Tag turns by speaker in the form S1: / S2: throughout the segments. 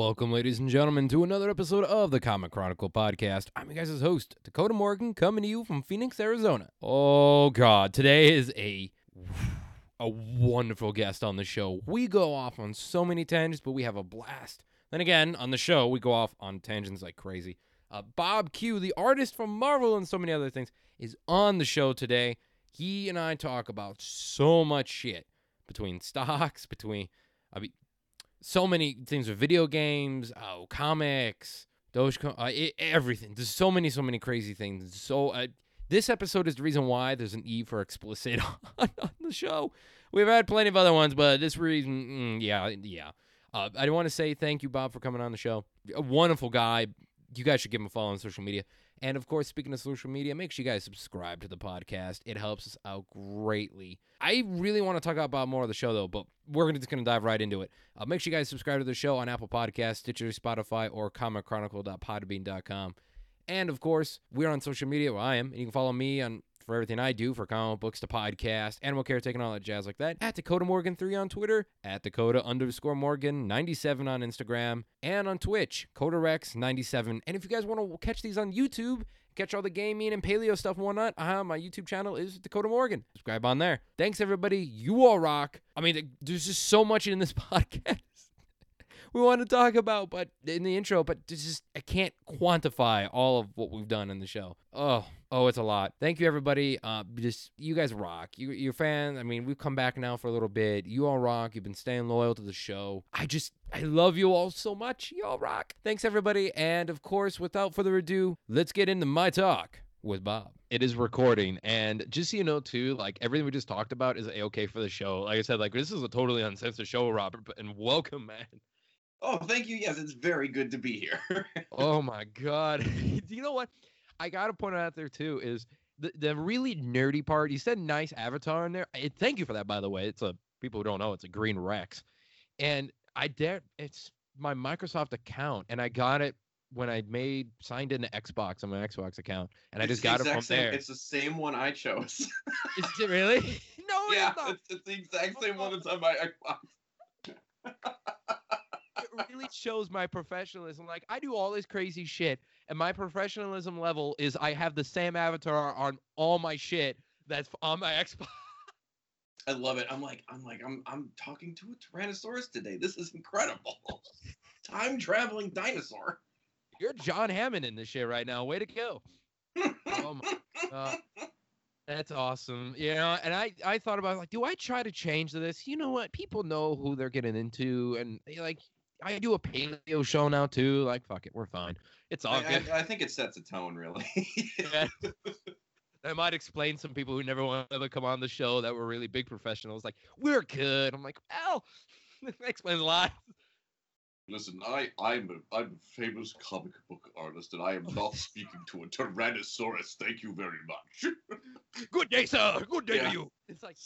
S1: Welcome, ladies and gentlemen, to another episode of the Comic Chronicle podcast. I'm your guys' host, Dakota Morgan, coming to you from Phoenix, Arizona. Oh God, today is a a wonderful guest on the show. We go off on so many tangents, but we have a blast. Then again, on the show, we go off on tangents like crazy. Uh, Bob Q, the artist from Marvel and so many other things, is on the show today. He and I talk about so much shit between stocks, between I mean, so many things with video games, oh, comics, Dogecoin, uh, it, everything. There's so many, so many crazy things. So uh, this episode is the reason why there's an E for explicit on, on the show. We've had plenty of other ones, but this reason, mm, yeah, yeah. Uh, I want to say thank you, Bob, for coming on the show. A wonderful guy. You guys should give him a follow on social media. And of course, speaking of social media, make sure you guys subscribe to the podcast. It helps us out greatly. I really want to talk about more of the show though, but we're just going to dive right into it. Uh, make sure you guys subscribe to the show on Apple Podcasts, Stitcher, Spotify, or ComicChronicle.podbean.com. And of course, we're on social media. Well, I am, and you can follow me on for everything I do, for comic books to podcast, animal care, taking all that jazz like that. At Dakota Morgan three on Twitter, at Dakota underscore Morgan ninety seven on Instagram, and on Twitch, Kotarex ninety seven. And if you guys want to catch these on YouTube, catch all the gaming and paleo stuff and whatnot, uh, my YouTube channel is Dakota Morgan. Subscribe on there. Thanks everybody. You all rock. I mean, there's just so much in this podcast we want to talk about, but in the intro, but just I can't quantify all of what we've done in the show. Oh, oh, it's a lot. Thank you, everybody. Uh, just you guys rock. You, you're fans. I mean, we've come back now for a little bit. You all rock. You've been staying loyal to the show. I just, I love you all so much. You all rock. Thanks, everybody. And of course, without further ado, let's get into my talk with Bob.
S2: It is recording, and just so you know, too, like everything we just talked about is a okay for the show. Like I said, like this is a totally uncensored show, Robert. And welcome, man.
S3: Oh, thank you. Yes, it's very good to be here.
S2: oh my god. Do you know what? I gotta point out there too is the the really nerdy part. You said nice avatar in there. I, thank you for that, by the way. It's a people who don't know. It's a green Rex, and I dare. It's my Microsoft account, and I got it when I made signed into Xbox on my Xbox account, and
S3: it's
S2: I just got it from
S3: same,
S2: there.
S3: It's the same one I chose.
S2: Is it really? no,
S3: yeah,
S2: it's, not.
S3: it's, it's the exact same one that's on my Xbox
S2: it really shows my professionalism. Like I do all this crazy shit, and my professionalism level is I have the same avatar on all my shit that's on my Xbox.
S3: I love it. I'm like, I'm like, I'm I'm talking to a Tyrannosaurus today. This is incredible. Time traveling dinosaur.
S2: You're John Hammond in this shit right now. Way to go. oh my God. That's awesome. You know, and I I thought about like, do I try to change this? You know what? People know who they're getting into, and like I do a paleo show now too. Like, fuck it, we're fine. It's all
S3: I,
S2: good.
S3: I, I think it sets a tone, really.
S2: yeah. That might explain some people who never want to come on the show that were really big professionals. Like, we're good. I'm like, well, that explains a lot.
S3: Listen, I, I'm a, I'm a famous comic book artist, and I am not speaking to a Tyrannosaurus. Thank you very much.
S2: Good day, sir. Good day yeah. to you. It's like,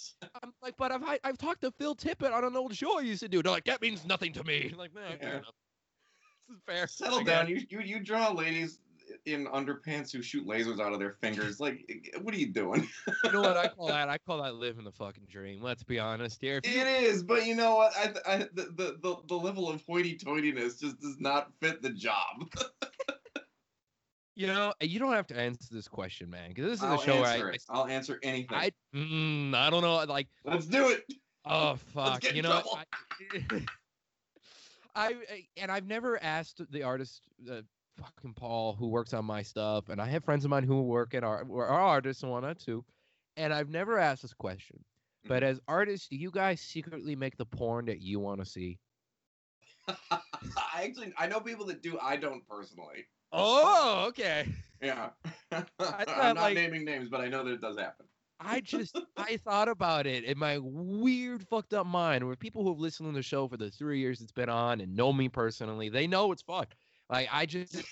S2: I'm like, but I've I've talked to Phil Tippett on an old show I used to do. They're like, that means nothing to me. I'm like, nah, yeah. fair enough. This is fair.
S3: Settle down. You, you you draw ladies in underpants who shoot lasers out of their fingers. Like, what are you doing?
S2: you know what I call that? I call that living the fucking dream. Let's be honest here.
S3: You... It is, but you know what? I, I the, the the the level of hoity-toityness just does not fit the job.
S2: you know, you don't have to answer this question, man, because this is
S3: I'll
S2: a show
S3: answer
S2: where I,
S3: it. I'll answer anything.
S2: I mm, I don't know, like.
S3: Let's do it.
S2: Oh fuck! you know. I, I, and I've never asked the artist, uh, fucking Paul who works on my stuff, and I have friends of mine who work at our are artists and whatnot too. And I've never asked this question, but
S3: Mm-hmm.
S2: as artists, do you guys secretly make the porn that you want to see?
S3: I actually I know people that do. I don't personally.
S2: Oh, okay.
S3: Yeah. I'm not
S2: like-
S3: naming names, but I know that it does happen.
S2: I just I thought about it in my weird fucked up mind where people who have listened to the show for the three years it's been on and know me personally, they know it's fucked. Like I just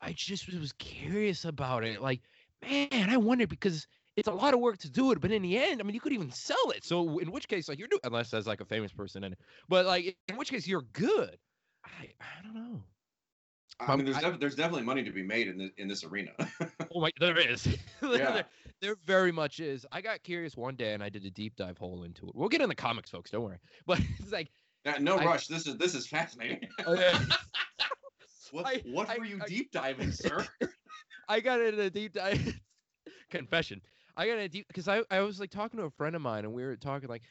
S2: I just was curious about it. Like, man, I wonder because it's a lot of work to do it, but in the end, I mean, you could even sell it. So in which case, like you're doing, unless there's like a famous person in it, but like in which case you're good. I I don't know.
S3: I
S2: Um,
S3: mean, there's,
S2: I-
S3: def- there's definitely money to be made in this in this arena.
S2: Oh my, there is. there,
S3: Yeah.
S2: there very much is. I got curious one day and I did a deep dive hole into it. We'll get in the comics, folks. Don't worry. But it's like
S3: Yeah, no
S2: I-
S3: rush. This is this is fascinating.
S2: Oh, yeah.
S3: What
S2: I-
S3: what
S2: I-
S3: were you
S2: I-
S3: deep diving, sir?
S2: I got in a deep dive confession. I got in a deep because I, I was like talking to a friend of mine and we were talking like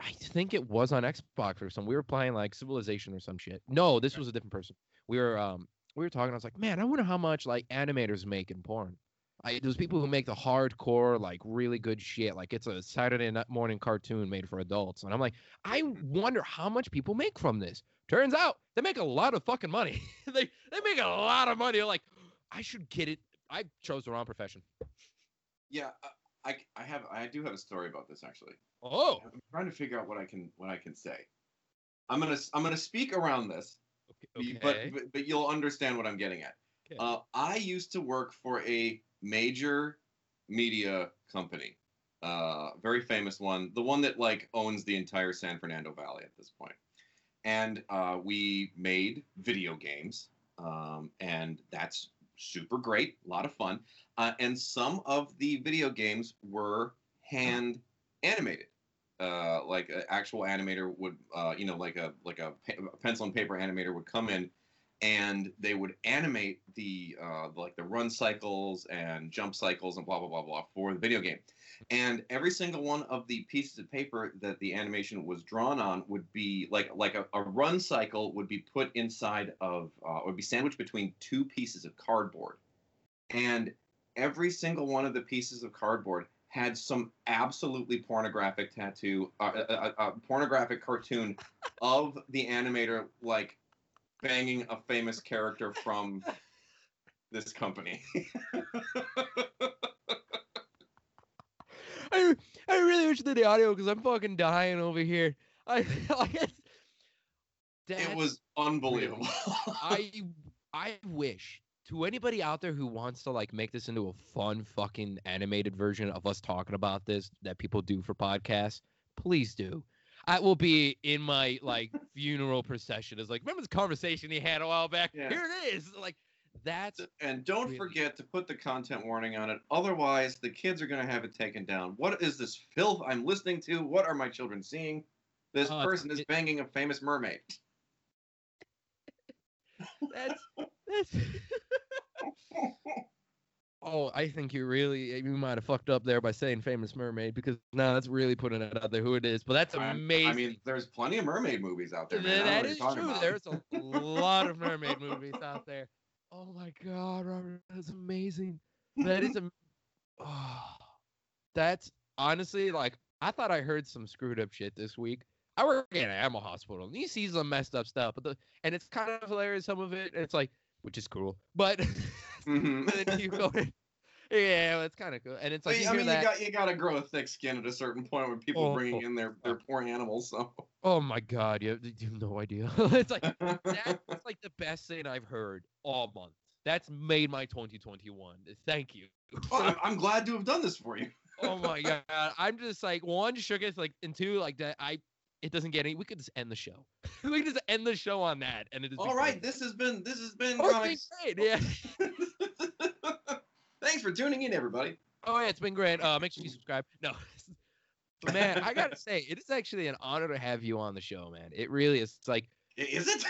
S2: I think it was on Xbox or something. We were playing like Civilization or some shit. No, this was a different person. We were um we were talking. I was like, man, I wonder how much like animators make in porn. I, those people who make the hardcore, like really good shit, like it's a Saturday night morning cartoon made for adults. And I'm like, I wonder how much people make from this. Turns out they make a lot of fucking money. they they make a lot of money. Like, I should get it. I chose the wrong profession.
S3: yeah, uh, I I have I do have a story about this actually.
S2: Oh,
S3: I'm trying to figure out what I can what I can say. I'm gonna I'm gonna speak around this,
S2: okay.
S3: but, but but you'll understand what I'm getting at.
S2: Okay.
S3: Uh, I used to work for a major media company, uh, very famous one, the one that like owns the entire San Fernando Valley at this point. And uh, we made video games, um, and that's super great, a lot of fun. Uh, and some of the video games were hand animated. Uh, like an actual animator would, uh, you know, like a like a, pa- a pencil and paper animator would come in and they would animate the uh, like the run cycles and jump cycles and blah blah blah blah for the video game. And every single one of the pieces of paper that the animation was drawn on would be like like a, a run cycle would be put inside of uh, would be sandwiched between two pieces of cardboard, and every single one of the pieces of cardboard had some absolutely pornographic tattoo, uh, a, a, a pornographic cartoon of the animator like banging a famous character from this company.
S2: I I really wish did the audio because I'm fucking dying over here. I like
S3: it was unbelievable.
S2: I I wish to anybody out there who wants to like make this into a fun fucking animated version of us talking about this that people do for podcasts, please do. I will be in my like funeral procession. It's like remember this conversation he had a while back?
S3: Yeah.
S2: Here it is. Like that's
S3: and don't
S2: Really?
S3: forget to put the content warning on it. Otherwise, the kids are going to have it taken down. What is this filth I'm listening to? What are my children seeing? This
S2: Uh,
S3: person is
S2: it-
S3: banging a famous mermaid.
S2: that's that's. oh, I think you really you might have fucked up there by saying famous mermaid because now that's really putting it out there who it is. But that's amazing.
S3: I mean, there's plenty of mermaid movies out there.
S2: Th-
S3: Man. I
S2: that is true.
S3: about.
S2: There's a lot of mermaid movies out there. Oh my god, Robert, that's amazing. That is a. Oh, that's honestly like I thought I heard some screwed up shit this week. I work in an animal hospital, and you see some messed up stuff, but the and it's kind of hilarious. Some of it, it's like, which is cool, but
S3: Mhm.
S2: then you go, yeah, well, it's kind of cool, and it's like
S3: I
S2: you
S3: I mean,
S2: that.
S3: you got you got to grow a thick skin at a certain point when people
S2: Oh,
S3: bringing
S2: oh,
S3: in their their poor animals. So
S2: oh my god, you have, you have no idea. it's like that's like the best thing I've heard all month. That's made my 2021. Thank you.
S3: I'm, I'm glad to have done this for you.
S2: oh my god, I'm just like one shook it, like and two like that. I it doesn't get any. We could just end the show. we could just end the show on that, and it is.
S3: All right, this has been this has been
S2: Oh, it's
S3: comics.
S2: been great. Yeah.
S3: Thanks for tuning in, everybody.
S2: Oh yeah, it's been great. Uh, make sure you subscribe. No. But man, I gotta say, it is actually an honor to have you on the show, man. It really is. It's like
S3: Is it?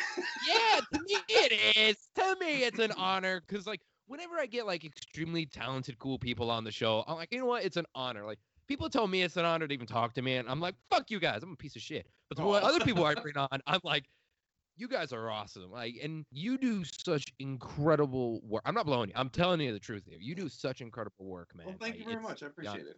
S2: yeah, to me it is. To me, it's an honor because like whenever I get like extremely talented, cool people on the show, I'm like, you know what? It's an honor. Like people tell me it's an honor to even talk to me, and I'm like, fuck you guys, I'm a piece of shit. But the
S3: Aw.
S2: other people I bring on, I'm like, you guys are awesome. Like, and you do such incredible work. I'm not blowing you. I'm telling you the truth here. You do such incredible work, man.
S3: well, thank you
S2: Like,
S3: very much. I appreciate it.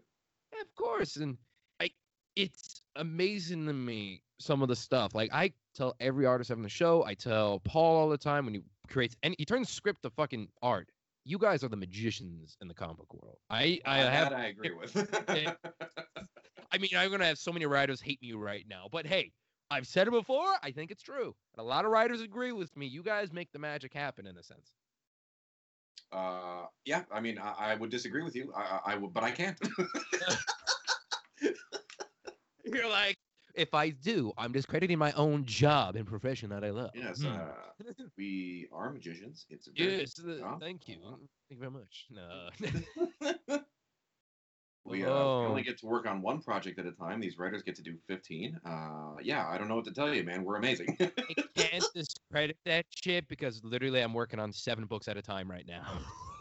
S2: yeah, of course. And I it's amazing to me some of the stuff. Like I tell every artist having the show, I tell Paul all the time when he creates and he turns script to fucking art. You guys are the magicians in the comic book world. I I
S3: Uh,
S2: have
S3: I agree with.
S2: I mean I'm gonna have so many writers hate me right now, but hey, I've said it before. I think it's true. And a lot of writers agree with me. You guys make the magic happen in a sense.
S3: uh, yeah, I mean, I, I would disagree with you. I, I, I would, but I can't.
S2: You're like, if I do, I'm discrediting my own job and profession that I love.
S3: yes,
S2: Hmm.
S3: uh, we are magicians. It's a very
S2: Yes,
S3: good
S2: uh,
S3: job.
S2: thank you.
S3: Uh,
S2: Thank you very much. No.
S3: we uh,
S2: Oh,
S3: only only get to work on one project at a time. These writers get to do 15. Uh, yeah, I don't know what to tell you, man. We're amazing.
S2: I can't discredit that shit because literally I'm working on seven books at a time right now.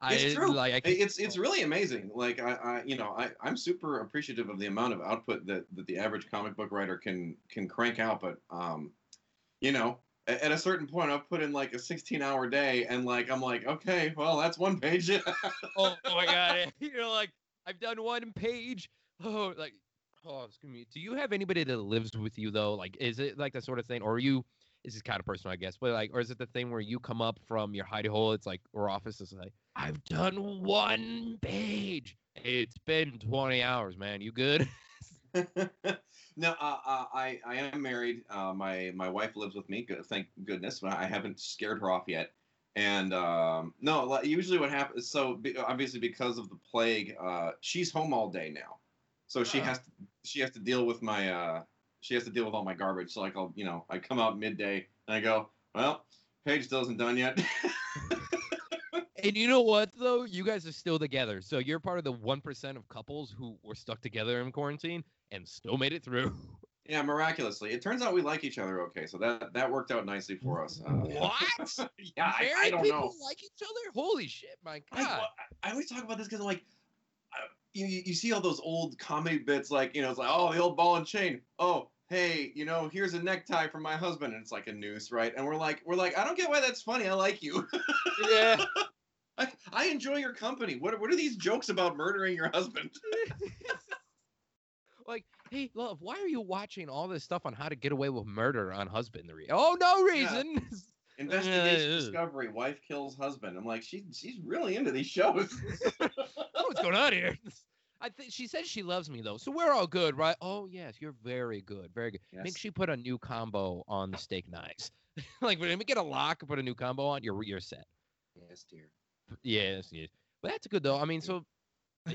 S2: I,
S3: It's true.
S2: Like, I can,
S3: it's it's really amazing. Like I, I you know I I'm super appreciative of the amount of output that that the average comic book writer can can crank out. But um, you know, a- at a certain point, I've put in like a 16 hour day, and like I'm like, okay, well that's one page.
S2: oh, oh my god, you're like, I've done one page. Oh, like, oh, excuse me. Do you have anybody that lives with you though? Like, is it like that sort of thing, or are you? This is kind of personal, I guess, but like, or is it the thing where you come up from your hidey hole? It's like, or office is like, I've done one page. It's been 20 hours, man. You good?
S3: no, uh, uh, I I am married. Uh, my my wife lives with me. Good, thank goodness. I haven't scared her off yet. And um, no, usually what happens. So obviously because of the plague, uh, she's home all day now. So she
S2: Oh.
S3: has to she has to deal with my uh, she has to deal with all my garbage. So like I'll you know I come out midday and I go well page still isn't done yet.
S2: And you know what though? You guys are still together. So you're part of the 1% of couples who were stuck together in quarantine and still made it through.
S3: yeah, miraculously, it turns out we like each other okay. So that that worked out nicely for us. Uh,
S2: What?
S3: yeah, I, I
S2: Married
S3: don't
S2: people
S3: know.
S2: like each other? Holy shit, my god.
S3: I always talk about this because I'm like, I, you, you see all those old comedy bits, like you know, it's like, oh, the old ball and chain. Oh, hey, you know, here's a necktie for my husband, and it's like a noose, right? And we're like, we're like, I don't get why that's funny. I like you.
S2: yeah.
S3: I, I enjoy your company. What what are these jokes about murdering your husband?
S2: like, hey, love, why are you watching all this stuff on how to get away with murder on husbandry? Oh, no reason.
S3: Investigation
S2: Uh,
S3: discovery. Wife kills husband. I'm like, she she's really into these shows.
S2: What's going on here? I think she says she loves me though, so we're all good, right? Oh yes, you're very good, very good.
S3: Yes.
S2: Make sure you put a new combo on the steak knives. like when we get a lock and put a new combo on, you're you're set.
S3: yes, dear.
S2: Yes, yes. But that's good though. I mean, so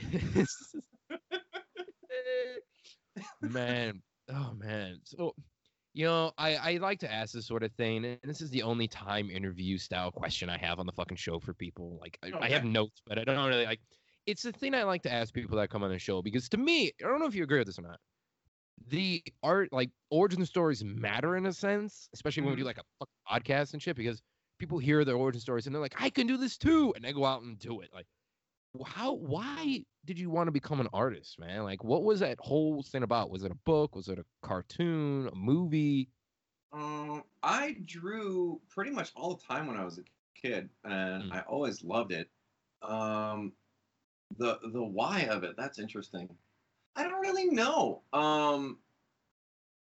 S2: man, oh man. So you know, I I like to ask this sort of thing, and this is the only time interview style question I have on the fucking show for people. Like I, oh, I have notes, but I don't really like. It's the thing I like to ask people that come on the show because to me, I don't know if you agree with this or not. The art, like origin stories, matter in a sense, especially when we do like a podcast and shit, because people hear their origin stories and they're like, "I can do this too," and they go out and do it. Like, how? Why did you want to become an artist, man? Like, what was that whole thing about? Was it a book? Was it a cartoon? A movie?
S3: Um, I drew pretty much all the time when I was a kid, and
S2: Mm.
S3: I always loved it. Um, the the why of it that's interesting. I don't really know. Um,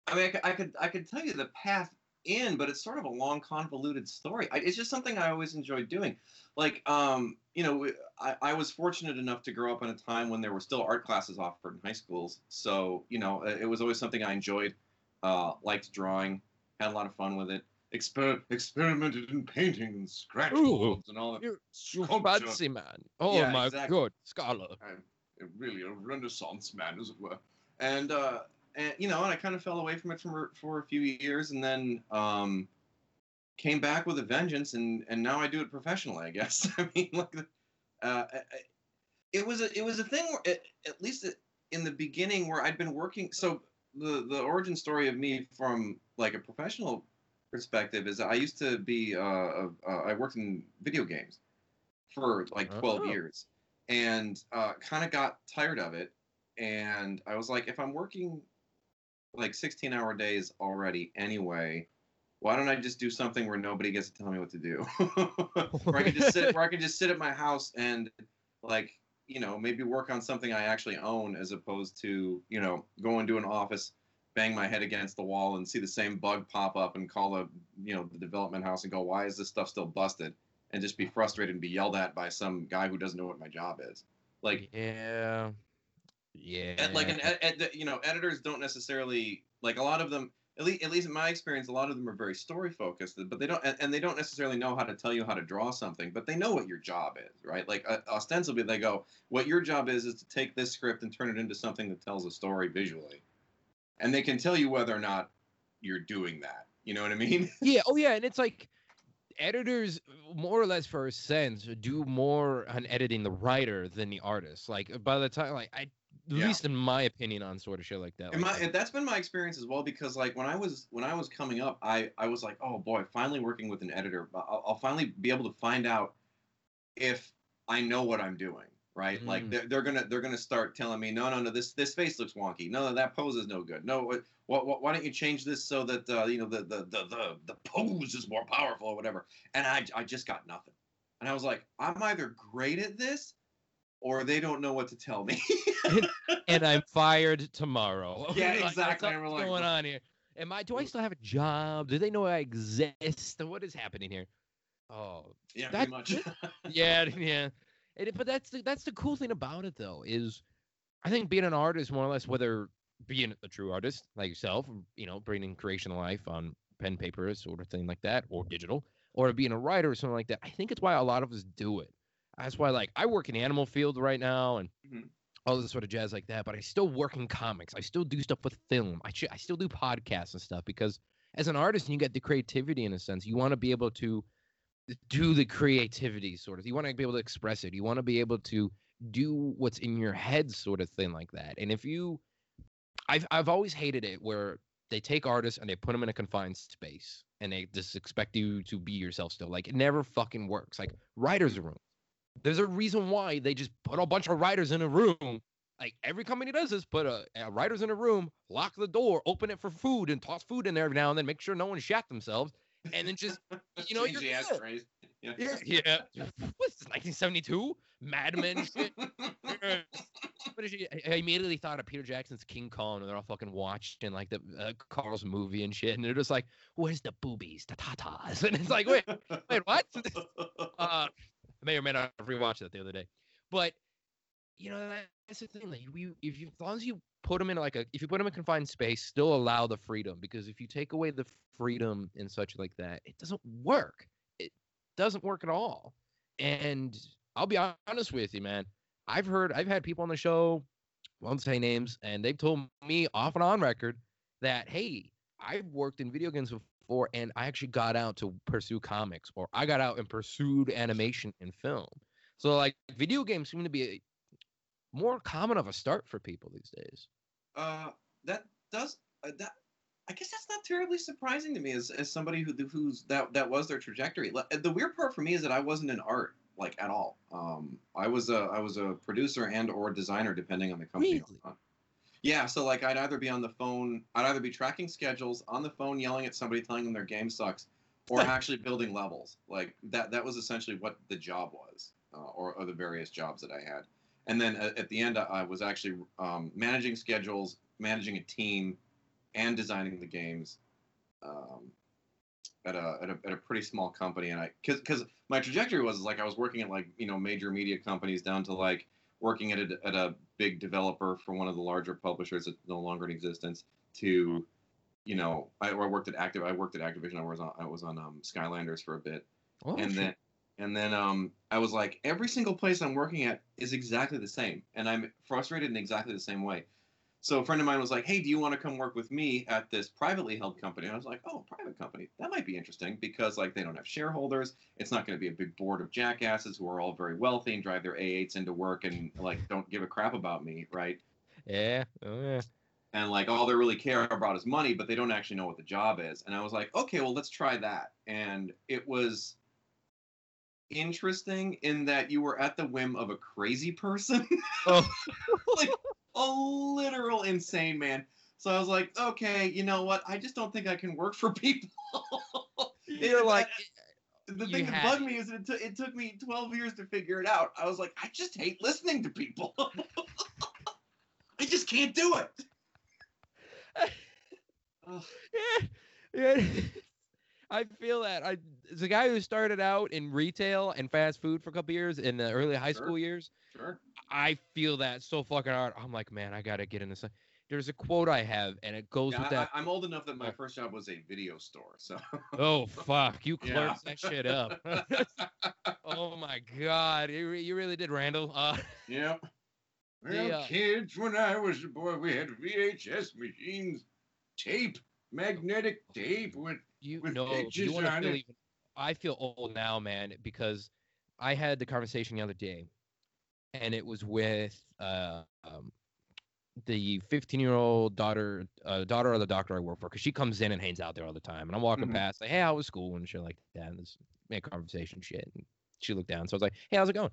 S3: I mean, I, could- I could I could tell you the path in, but it's sort of a long, convoluted story. I, it's just something I always enjoyed doing. Like, um, you know, I, I was fortunate enough to grow up in a time when there were still art classes offered in high schools. So, you know, it was always something I enjoyed. Uh, liked drawing, had a lot of fun with it. Exper- experimented in painting and scratch
S2: Ooh.
S3: and all that.
S2: You're you
S3: Sculpture.
S2: fancy man. Oh
S3: Yeah,
S2: my
S3: exactly.
S2: god, scholar.
S3: I'm really a Renaissance man, as it were. And uh, and you know, and I kind of fell away from it for for a few years, and then um, came back with a vengeance, and and now I do it professionally. I guess. I mean, like, uh, it was a it was a thing where at, at least in the beginning where I'd been working. So the the origin story of me from like a professional perspective is I used to be uh, uh, I worked in video games for like 12
S2: Oh.
S3: years and uh, kind of got tired of it. And I was like, if I'm working like 16 hour days already anyway, why don't I just do something where nobody gets to tell me what to do? where I can just sit, where I can just sit at my house and like, you know, maybe work on something I actually own as opposed to, you know, go into an office, bang my head against the wall and see the same bug pop up and call the, you know, the development house and go, why is this stuff still busted? And just be frustrated and be yelled at by some guy who doesn't know what my job is. Like,
S2: yeah, yeah.
S3: like an ed, ed, you know editors don't necessarily like a lot of them at least, at least in my experience a lot of them are very story focused but they don't and, and they don't necessarily know how to tell you how to draw something but they know what your job is right like uh, ostensibly they go what your job is is to take this script and turn it into something that tells a story visually and they can tell you whether or not you're doing that you know what i mean
S2: yeah. Oh yeah, and it's like editors, more or less, for a sense, do more on editing the writer than the artist. Like uh, by the time, like I,
S3: Yeah.
S2: least in my opinion on sort of shit like that. Like
S3: my,
S2: that.
S3: and that's been my experience as well because like when I was when I was coming up, I I was like, oh boy, finally working with an editor. I'll, I'll finally be able to find out if I know what I'm doing, right? Like
S2: Mhm.
S3: they're, they're gonna they're gonna start telling me, no, no, no, this this face looks wonky. No, no, that pose is no good. No, what, what, why don't you change this so that uh, you know the, the the the the pose is more powerful or whatever? And I I just got nothing. And I was like, I'm either great at this, or they don't know what to tell me.
S2: and I'm fired tomorrow.
S3: Yeah,
S2: Like,
S3: exactly.
S2: What's
S3: like,
S2: going on here? Am I? Do I still have a job? Do they know I exist? What is happening here? Oh,
S3: yeah,
S2: That-
S3: pretty much.
S2: yeah, yeah. It- but that's the, that's the cool thing about it though is, I think being an artist more or less whether being a true artist like yourself, you know, bringing creation to life on pen paper sort of thing like that or digital, or being a writer or something like that. I think it's why a lot of us do it. That's why like I work in animal field right now and
S3: Mhm.
S2: all this sort of jazz like that. But I still work in comics. I still do stuff with film. I sh- I still do podcasts and stuff because as an artist, and you get the creativity in a sense. You want to be able to do the creativity sort of. You want to be able to express it. You want to be able to do what's in your head sort of thing like that. And if you I've I've always hated it where they take artists and they put them in a confined space and they just expect you to be yourself still. Like it never fucking works. Like writers' room. There's a reason why they just put a bunch of writers in a room. Like every company does this, put a, a writers in a room, lock the door, open it for food, and toss food in there every now and then, make sure no one shat themselves, and then just you know you're good.
S3: ashtrays. Yeah.
S2: yeah, yeah. What's this? 1972? Mad Men shit. What is she? I I immediately thought of Peter Jackson's King Kong, and they're all fucking watching like the uh, Carl's movie and shit, and they're just like, "Where's the boobies, the tatas?" And it's like, wait, wait, what? uh, I may or may not have rewatched that the other day, but you know that's the thing. Like, you, if you, as long as you put them in like a, if you put them in confined space, still allow the freedom. Because if you take away the freedom and such like that, it doesn't work. It doesn't work at all. And I'll be honest with you, man. I've heard, I've had people on the show, won't say names, and they've told me off and on record that, hey, I've worked in video games before, and I actually got out to pursue comics, or I got out and pursued animation and film. So like video games seem to be more common of a start for people these days.
S3: uh, that does uh, that. I guess that's not terribly surprising to me as, as somebody who who's that that was their trajectory. The weird part for me is that I wasn't in art like at all. Um, I was a I was a producer and or designer depending on the company.
S2: Really?
S3: Yeah, so like I'd either be on the phone, I'd either be tracking schedules on the phone, yelling at somebody, telling them their game sucks, or actually building levels. Like that that was essentially what the job was, uh, or, or the various jobs that I had. And then at, at the end, I, was actually um, managing schedules, managing a team, and designing the games. Um, at a, at a at a pretty small company, and I because because my trajectory was like I was working at like you know major media companies down to like working at a, at a big developer for one of the larger publishers that's no longer in existence to you know I, I worked at active I worked at Activision I was on I was on um, Skylanders for a bit
S2: Oh,
S3: and
S2: shit.
S3: then and then um I was like every single place I'm working at is exactly the same and I'm frustrated in exactly the same way. So a friend of mine was like, "Hey, do you want to come work with me at this privately held company?" And I was like, "Oh, private company. That might be interesting because like they don't have shareholders. It's not going to be a big board of jackasses who are all very wealthy and drive their A8s into work and like don't give a crap about me, right?
S2: yeah, oh yeah.
S3: and like all they really care about is money, but they don't actually know what the job is. And I was like, okay, well, let's try that. And it was interesting in that you were at the whim of a crazy person,
S2: Oh.
S3: like a literal insane man. So I was like, okay, you know what? I just don't think I can work for people.
S2: You're like,
S3: the thing that bugged me is it, took it took me 12 years to figure it out. I was like, I just hate listening to people. I just can't do it.
S2: Yeah, yeah. I feel that. I as a guy who started out in retail and fast food for a couple years in the early high
S3: Sure.
S2: school years.
S3: Sure.
S2: I feel that so fucking hard. I'm like, man, I gotta get in this. There's a quote I have, and it goes
S3: Yeah,
S2: with that.
S3: I, am old enough that my
S2: Oh.
S3: first job was a video store. So
S2: oh fuck, you
S3: Yeah.
S2: that shit up. oh my god, you, you really did, Randall. Uh,
S3: yep.
S2: Well, Yeah.
S3: kids, when I was a boy, we had VHS machines, tape, magnetic tape with
S2: you know, you want to feel even. I feel old now, man, because I had the conversation the other day, and it was with uh, um, the 15 year old daughter, uh, daughter of the doctor I work for, because she comes in and hangs out there all the time. And I'm walking
S3: Mhm.
S2: past, like, hey, how was school and shit like that. And this make conversation shit. And she looked down, so I was like, hey, how's it going?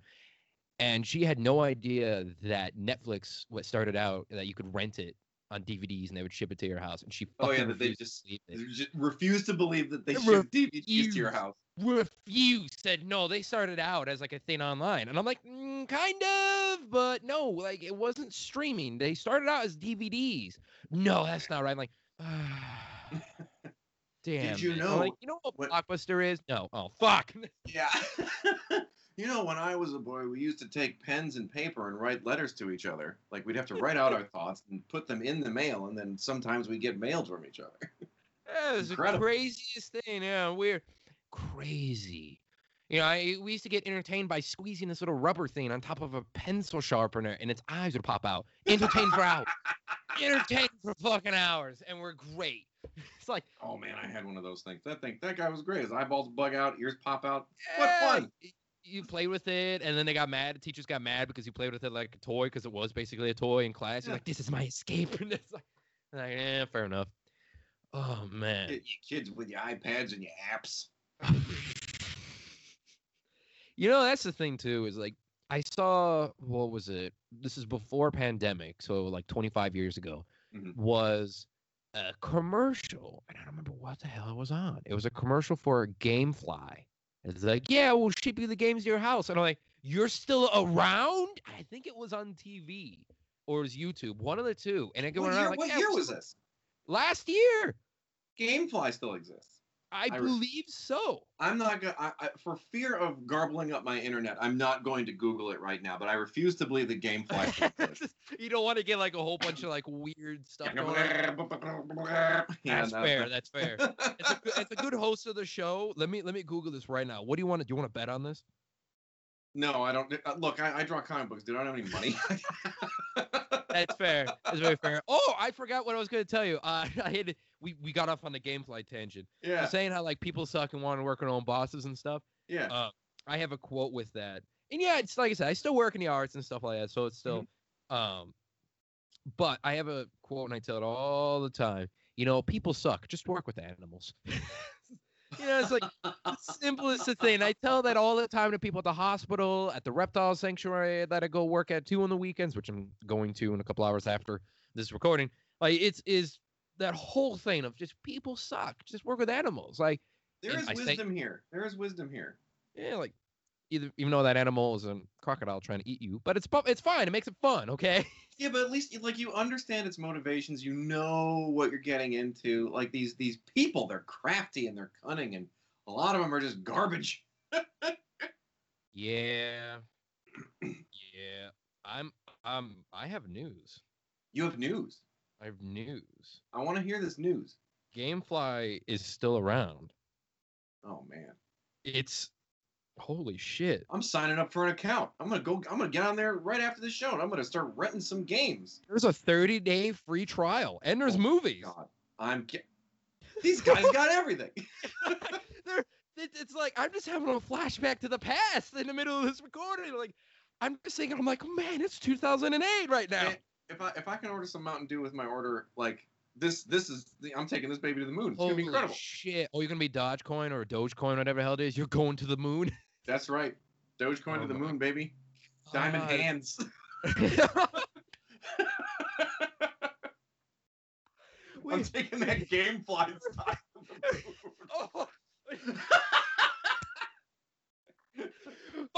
S2: And she had no idea that Netflix, what started out that you could rent it on DVDs and they would ship it to your house. And she
S3: Oh, yeah, that they
S2: refused to
S3: just-. Just refuse to believe that they
S2: They
S3: ship DVDs to your house.
S2: refused said no they started out as like a thing online and i'm like mm, kind of but no like it wasn't streaming they started out as dvds no that's not right i'm like ah, damn
S3: you
S2: man." I'm
S3: know
S2: like, you know what,
S3: what-
S2: blockbuster is no oh fuck
S3: Yeah. you know, when I was a boy, we used to take pens and paper and write letters to each other. Like we'd have to write out our thoughts and put them in the mail, and then sometimes we'd get mail from each other.
S2: That was the craziest thing. Yeah, we're crazy. You know, I, we used to get entertained by squeezing this little rubber thing on top of a pencil sharpener, and its eyes would pop out. Entertained for hours. Entertained for fucking hours, and we're great. It's like
S3: Oh man, I had one of those things. That thing, that guy was great. His eyeballs bug out, ears pop out. What
S2: yeah,
S3: fun.
S2: You played with it, and then they got mad. The teachers got mad because you played with it like a toy, because it was basically a toy in class. You're like, "This is my escape," and it's like, like, yeah, fair enough. Oh man.
S3: You kids with your iPads and your apps.
S2: you know, that's the thing too, is like I saw what was it? This is before pandemic, so like 25 years ago,
S3: Mhm.
S2: was a commercial, and I don't remember what the hell it was on. It was a commercial for GameFly. It's like, yeah, we'll ship you the games to your house, and I'm like, you're still around? I think it was on TV or it was YouTube, one of the two. And it
S3: What
S2: went
S3: year,
S2: around like,
S3: what
S2: "Yeah,
S3: year was this?
S2: Last year,
S3: GameFly still exists.
S2: I,
S3: I
S2: believe so.
S3: I'm not going to, for fear of garbling up my internet, I'm not going to Google it right now, but I refuse to believe the GameFly
S2: you don't want to get like a whole bunch of like weird stuff
S3: yeah,
S2: That's
S3: no,
S2: fair. That's fair. It's a, good- a good host of the show. Let me let me Google this right now. What do you want to do? You want to bet on this?
S3: No, I don't. uh, Look, I, I draw comic books, dude. I don't have any money.
S2: That's fair. That's very fair. Oh, I forgot what I was going to tell you. Uh, I had we we got off on the GameFly tangent.
S3: Yeah,
S2: was saying how like people suck and want to work on own bosses and stuff.
S3: yeah.
S2: Uh, I have a quote with that. And yeah, it's like I said, I still work in the arts and stuff like that, so it's still um but I have a quote and I tell it all the time. You know, people suck. Just work with animals. you know, it's like the simplest thing. I tell that all the time to people at the hospital, at the reptile sanctuary that I go work at too on the weekends, which I'm going to in a couple hours after this recording. Like it's is that whole thing of just people suck. Just work with animals. Like
S3: there is
S2: I say-
S3: wisdom here. There is wisdom here.
S2: yeah, like either even though that animal is a crocodile trying to eat you, but it's it's fine. It makes it fun, okay?
S3: Yeah, but at least like you understand its motivations. You know what you're getting into. Like these these people, they're crafty and they're cunning, and a lot of them are just garbage.
S2: Yeah. yeah. I'm um I have news.
S3: You have news.
S2: I have news.
S3: I want to hear this news.
S2: Gamefly is still around.
S3: Oh man,
S2: It's holy shit.
S3: I'm signing up for an account. I'm gonna go. I'm gonna get on there right after the show, and I'm gonna start renting some games.
S2: There's a 30 day free trial and there's
S3: Oh,
S2: movies.
S3: God, I'm. Ge- These guys got everything.
S2: They're, it- it's like I'm just having a flashback to the past in the middle of this recording. Like I'm just thinking, I'm like, oh, man, it's 2008 right now.
S3: Man, if I if I can order some Mountain Dew with my order, like this this is the, I'm taking this baby to the moon. It's gonna be
S2: Holy
S3: incredible.
S2: shit! Oh, you're gonna be Dogecoin or Dogecoin, whatever the hell it is. You're going to the moon.
S3: That's right. Dogecoin
S2: Oh
S3: to the moon, baby. Diamond
S2: God.
S3: hands. I'm taking that game fly stock.
S2: oh.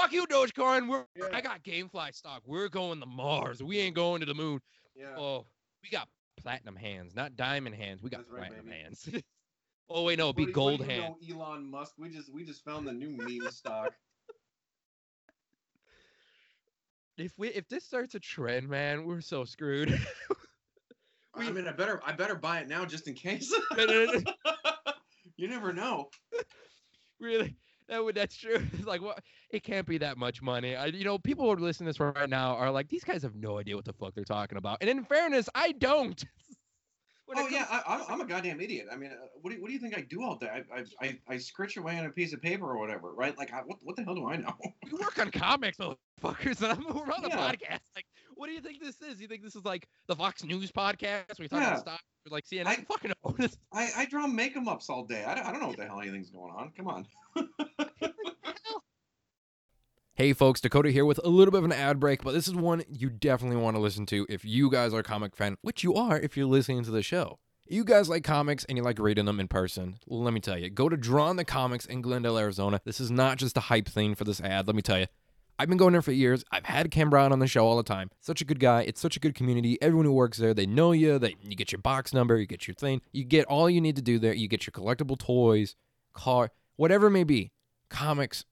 S2: Fuck you, Dogecoin. We're,
S3: Yeah.
S2: I got GameFly stock. We're going to Mars. We ain't going to the moon.
S3: yeah.
S2: Oh, we got platinum hands, not diamond hands. We got
S3: That's
S2: platinum
S3: baby.
S2: hands. oh wait, no, it'd be
S3: What
S2: gold
S3: what do you know, Elon Musk. We just we just found the new meme stock.
S2: If we if this starts a trend, man, we're so screwed.
S3: I mean, I better I better buy it now just in case. you never know.
S2: really that would that's true. It's like what it can't be that much money. I, you know people who are listening to this right now are like these guys have no idea what the fuck they're talking about. And in fairness i don't
S3: Oh yeah,
S2: comes-
S3: I, I'm, I'm a goddamn idiot. I mean, uh, what do you, what do you think I do all day? I I, I, I scritch away on a piece of paper or whatever, right? Like, I, what what the hell do I know?
S2: we work on comics, motherfuckers, and I'm we're on a
S3: Yeah.
S2: podcast. Like, what do you think this is? You think this is like the Fox News podcast? We talk
S3: Yeah.
S2: about stocks, or like CNN.
S3: I-
S2: I fucking know. This-
S3: I, I draw make 'em ups all day. I don't, I don't know what the hell anything's going on. Come on.
S1: Hey folks, Dakota here with a little bit of an ad break, but this is one you definitely want to listen to if you guys are a comic fan, which you are if you're listening to the show. You guys like comics and you like reading them in person. Let me tell you, go to Drawn to Comics in Glendale, Arizona. This is not just a hype thing for this ad. Let me tell you, I've been going there for years. I've had Cam Brown on the show all the time. Such a good guy. It's such a good community. Everyone who works there, they know you. They you get your box number, you get your thing, you get all you need to do there. You get your collectible toys, car, whatever it may be. Comics,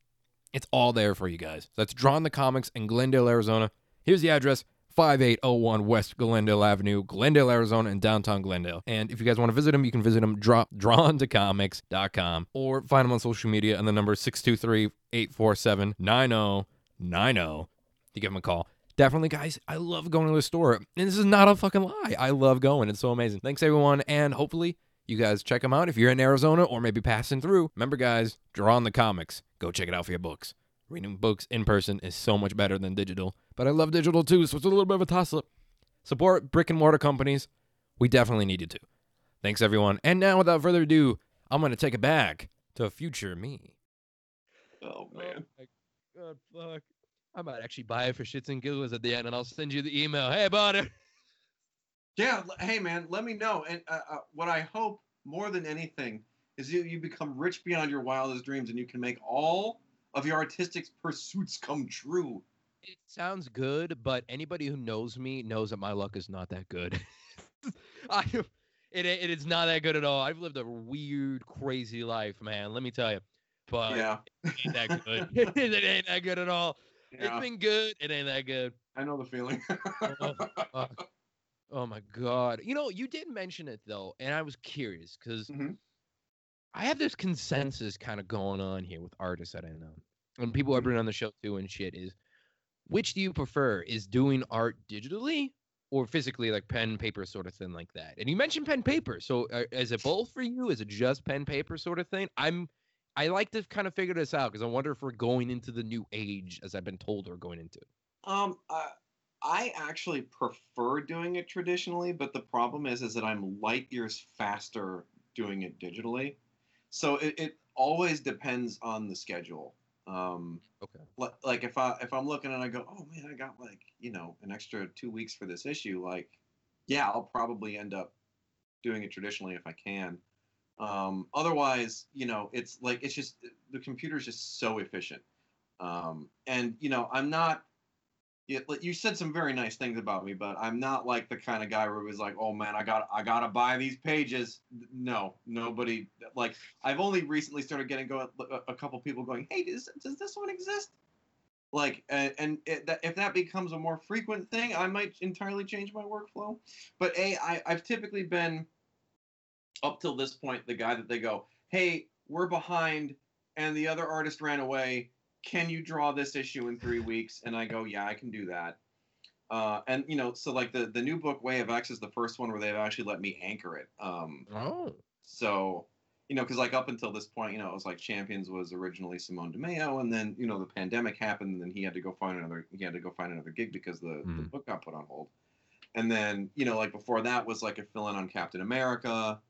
S1: it's all there for you guys. That's Drawn to Comics in Glendale, Arizona. Here's the address 5801 West Glendale Avenue, Glendale, Arizona, in downtown Glendale. And if you guys want to visit them, you can visit them draw, drawntocomics.com or find them on social media and the number 623 847 9090 to give them a call. Definitely, guys, I love going to the store. And this is not a fucking lie. I love going. It's so amazing. Thanks, everyone. And hopefully, you guys check them out if you're in Arizona or maybe passing through. Remember, guys, draw on the comics. Go check it out for your books. Reading books in person is so much better than digital, but I love digital too, so it's a little bit of a toss up. Support brick and mortar companies. We definitely need you to. Thanks, everyone. And now, without further ado, I'm going to take it back to future me.
S3: Oh man.
S2: Oh my god, fuck. I might actually buy it for shits and giggles at the end, and I'll send you the email. Hey, I bought it.
S3: Yeah. Hey man, let me know. And uh, uh, what I hope more than anything is you you become rich beyond your wildest dreams, and you can make all of your artistic pursuits come true.
S2: It sounds good, but anybody who knows me knows that my luck is not that good. I, it, it is not that good at all. I've lived a weird, crazy life, man. Let me tell you. But
S3: yeah.
S2: it ain't that good. it ain't that good at all.
S3: Yeah.
S2: It's been good. It ain't that good.
S3: I know the feeling.
S2: Oh, fuck. Oh my god. You know, you did mention it though, and I was curious because
S3: Mhm.
S2: I have this consensus kind of going on here with artists that I know, and people I've
S3: Mhm.
S2: been on the show too and shit. Is which do you prefer? Is doing art digitally or physically, like pen paper sort of thing, like that? And you mentioned pen paper, so uh, is it both for you? Is it just pen paper sort of thing? I'm I like to kind of figure this out because I wonder if we're going into the new age, as I've been told we're going into.
S3: Um, uh, I actually prefer doing it traditionally, but the problem is, is that I'm light years faster doing it digitally. So it, it always depends on the schedule. Um,
S2: Okay.
S3: li- like if I if I'm looking and I go, oh man, I got like you know an extra two weeks for this issue, like yeah, I'll probably end up doing it traditionally if I can. Um, otherwise, you know, it's like it's just the computer's just so efficient. Um, and you know, I'm not. Like, you said some very nice things about me, but I'm not like the kind of guy it was like, "Oh man, I got I gotta buy these pages." No, nobody. Like I've only recently started getting. A, a couple people going, "Hey, does does this one exist?" Like, and, and it, that, if that becomes a more frequent thing, I might entirely change my workflow. But a, I I've typically been up till this point the guy that they go, "Hey, we're behind," and the other artist ran away can you draw this issue in three weeks? And I go, yeah, I can do that. Uh, and you know, so like the the new book Way of X is the first one where they've actually let me anchor it. Um,
S2: Oh.
S3: so you know, because like up until this point, you know, it was like Champions was originally Simone Di Meo, and then you know the pandemic happened, and then he had to go find another he had to go find another gig because the, the
S2: Hmm.
S3: book got put on hold. And then you know, like before that was like a fill in on Captain America,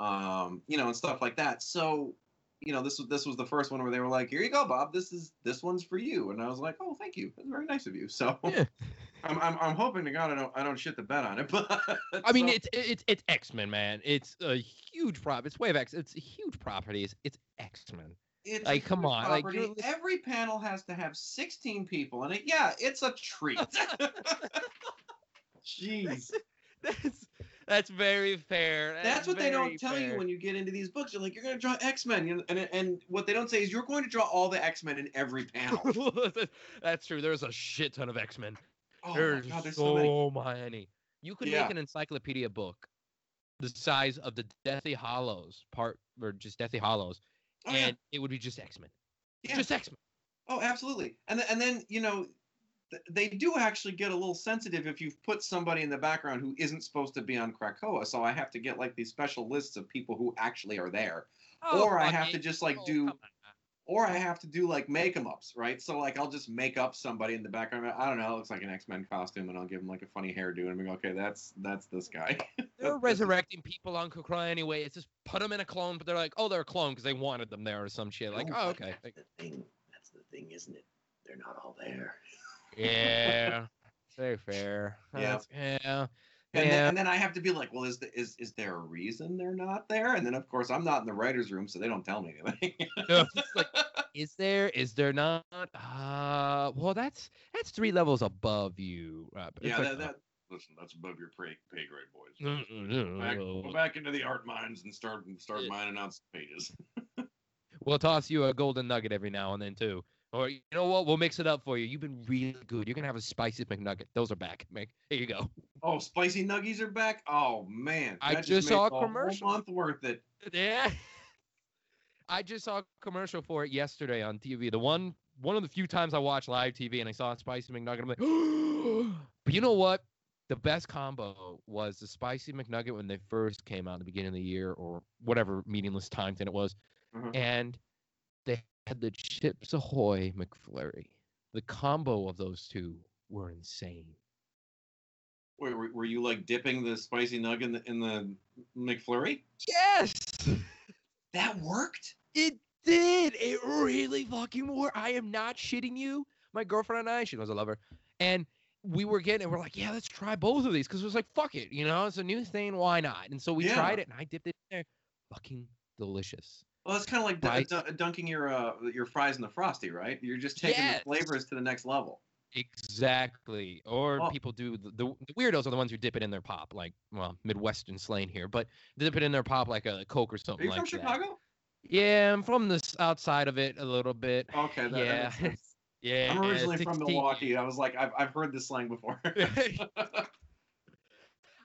S3: um, you know, and stuff like that. So you know, this was this was the first one where they were like, "Here you go, Bob. This is this one's for you." And I was like, "Oh, thank you. That's very nice of you." So
S2: Yeah.
S3: I'm, I'm I'm hoping to God I don't I don't shit the bed on it. But
S2: I mean,
S3: so-
S2: it's it's it's X Men, man. It's a huge prop. It's Way of X. It's a huge property. It's, it's X Men.
S3: It's
S2: Like, come on, like,
S3: property.
S2: you're
S3: every panel has to have 16 people in it. Yeah, it's a treat. Jeez.
S2: That's that's very fair.
S3: That's what they don't tell you when you get into these books. You're like, you're going to draw X Men. And, and what they don't say is you're going to draw all the X Men in every panel.
S2: that's true. There's a shit ton of X Men.
S3: Oh, my
S2: there's
S3: God, there's
S2: so,
S3: so many.
S2: many. You could
S3: Yeah.
S2: make an encyclopedia book the size of the Deathly Hallows part, or just Deathly Hallows,
S3: Oh, yeah.
S2: and it would be just X Men.
S3: Yeah.
S2: Just X Men.
S3: Oh, absolutely. And then, and then you know, th- they do actually get a little sensitive if you've put somebody in the background who isn't supposed to be on Krakoa. So I have to get like these special lists of people who actually are there,
S2: Oh,
S3: or I have to just like
S2: Oh,
S3: do, or I have to do like make 'em ups, right? So like I'll just make up somebody in the background. I don't know, it looks like an X Men costume, and I'll give them like a funny hairdo, and we go, okay, that's that's this guy.
S2: They're resurrecting people on Krakoa anyway. It's just put them in a clone, but they're like, oh, they're a clone because they wanted them there or some shit. Like,
S3: No,
S2: oh, okay.
S3: That's the thing. That's the thing, isn't it? They're not all there.
S2: Yeah. Very fair.
S3: Yeah.
S2: Yeah.
S3: And,
S2: Yeah.
S3: then, and then I have to be like, well, is the, is is there a reason they're not there? And then of course I'm not in the writers' room, so they don't tell me anything.
S2: No, like, is there? Is there not? Uh, well, that's that's three levels above you. Uh, it's
S3: yeah,
S2: like,
S3: that, that listen, that's above your pay, pay grade, boys.
S2: uh, mm,
S3: Back,
S2: mm,
S3: go
S2: mm.
S3: back into the art mines and start start
S2: Yeah.
S3: mining out some pages.
S2: We'll toss you a golden nugget every now and then too. Or you know what? We'll mix it up for you. You've been really good. You're gonna have a spicy McNugget. Those are back. Make here you go.
S3: Oh, spicy nuggies are back. Oh man,
S2: I
S3: that
S2: just saw a commercial.
S3: month worth it.
S2: Yeah. I just saw a commercial for it yesterday on TV. The one one of the few times I watch live TV and I saw a spicy McNugget. I'm like, but you know what? The best combo was the spicy McNugget when they first came out in the beginning of the year or whatever meaningless time thing it was.
S3: Mhm.
S2: And had the Chips Ahoy McFlurry. The combo of those two were insane.
S3: Wait, were, were you like dipping the spicy nugget in the, in the McFlurry?
S2: Yes.
S3: That worked.
S2: It did. It really fucking worked. I am not shitting you. My girlfriend and I, she knows I love her, and we were getting it. We're like, yeah, let's try both of these because it was like, fuck it, you know, it's a new thing. Why not? And so we
S3: Yeah.
S2: tried it, and I dipped it in there. Fucking delicious.
S3: Well, it's kind of like dun-
S2: Right.
S3: dun- dunking your uh, your fries in the frosty, right? You're just taking
S2: Yes.
S3: the flavors to the next level.
S2: Exactly. Or
S3: Well-
S2: people do the, the the weirdos are the ones who dip it in their pop, like well, Midwestern slang here, but dip it in their pop like a Coke or
S3: Are
S2: something
S3: you
S2: like
S3: from
S2: that.
S3: Chicago?
S2: Yeah, I'm from this outside of it a little bit.
S3: Okay, that, that
S2: yeah.
S3: makes sense.
S2: yeah.
S3: I'm originally from
S2: 16.
S3: Milwaukee. I was like, I've, I've heard this slang before.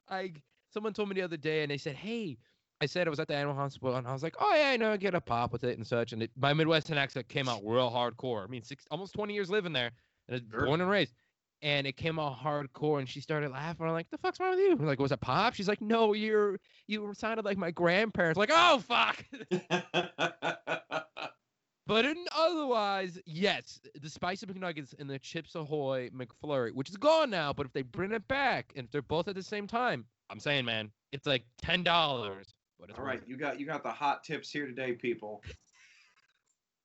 S2: I someone told me the other day, and they said, "Hey," I said I was at the animal hospital, and I was like, "Oh yeah, I know, I get a pop with it and such." And it, my Midwestern accent came out real hardcore. I mean, six almost 20 years living there, and it's
S3: Sure.
S2: born and raised, and it came out hardcore. And she started laughing. I'm like, "The fuck's wrong with you?" I'm like, "Was it pop?" She's like, "No, you're you sounded like my grandparents." Like, "Oh fuck." But in, otherwise, yes, the spicy McNuggets and the Chips Ahoy McFlurry, which is gone now, but if they bring it back and if they're both at the same time, I'm saying, man, it's like ten dollars. But it's
S3: All right, you got you got the hot tips here today, people.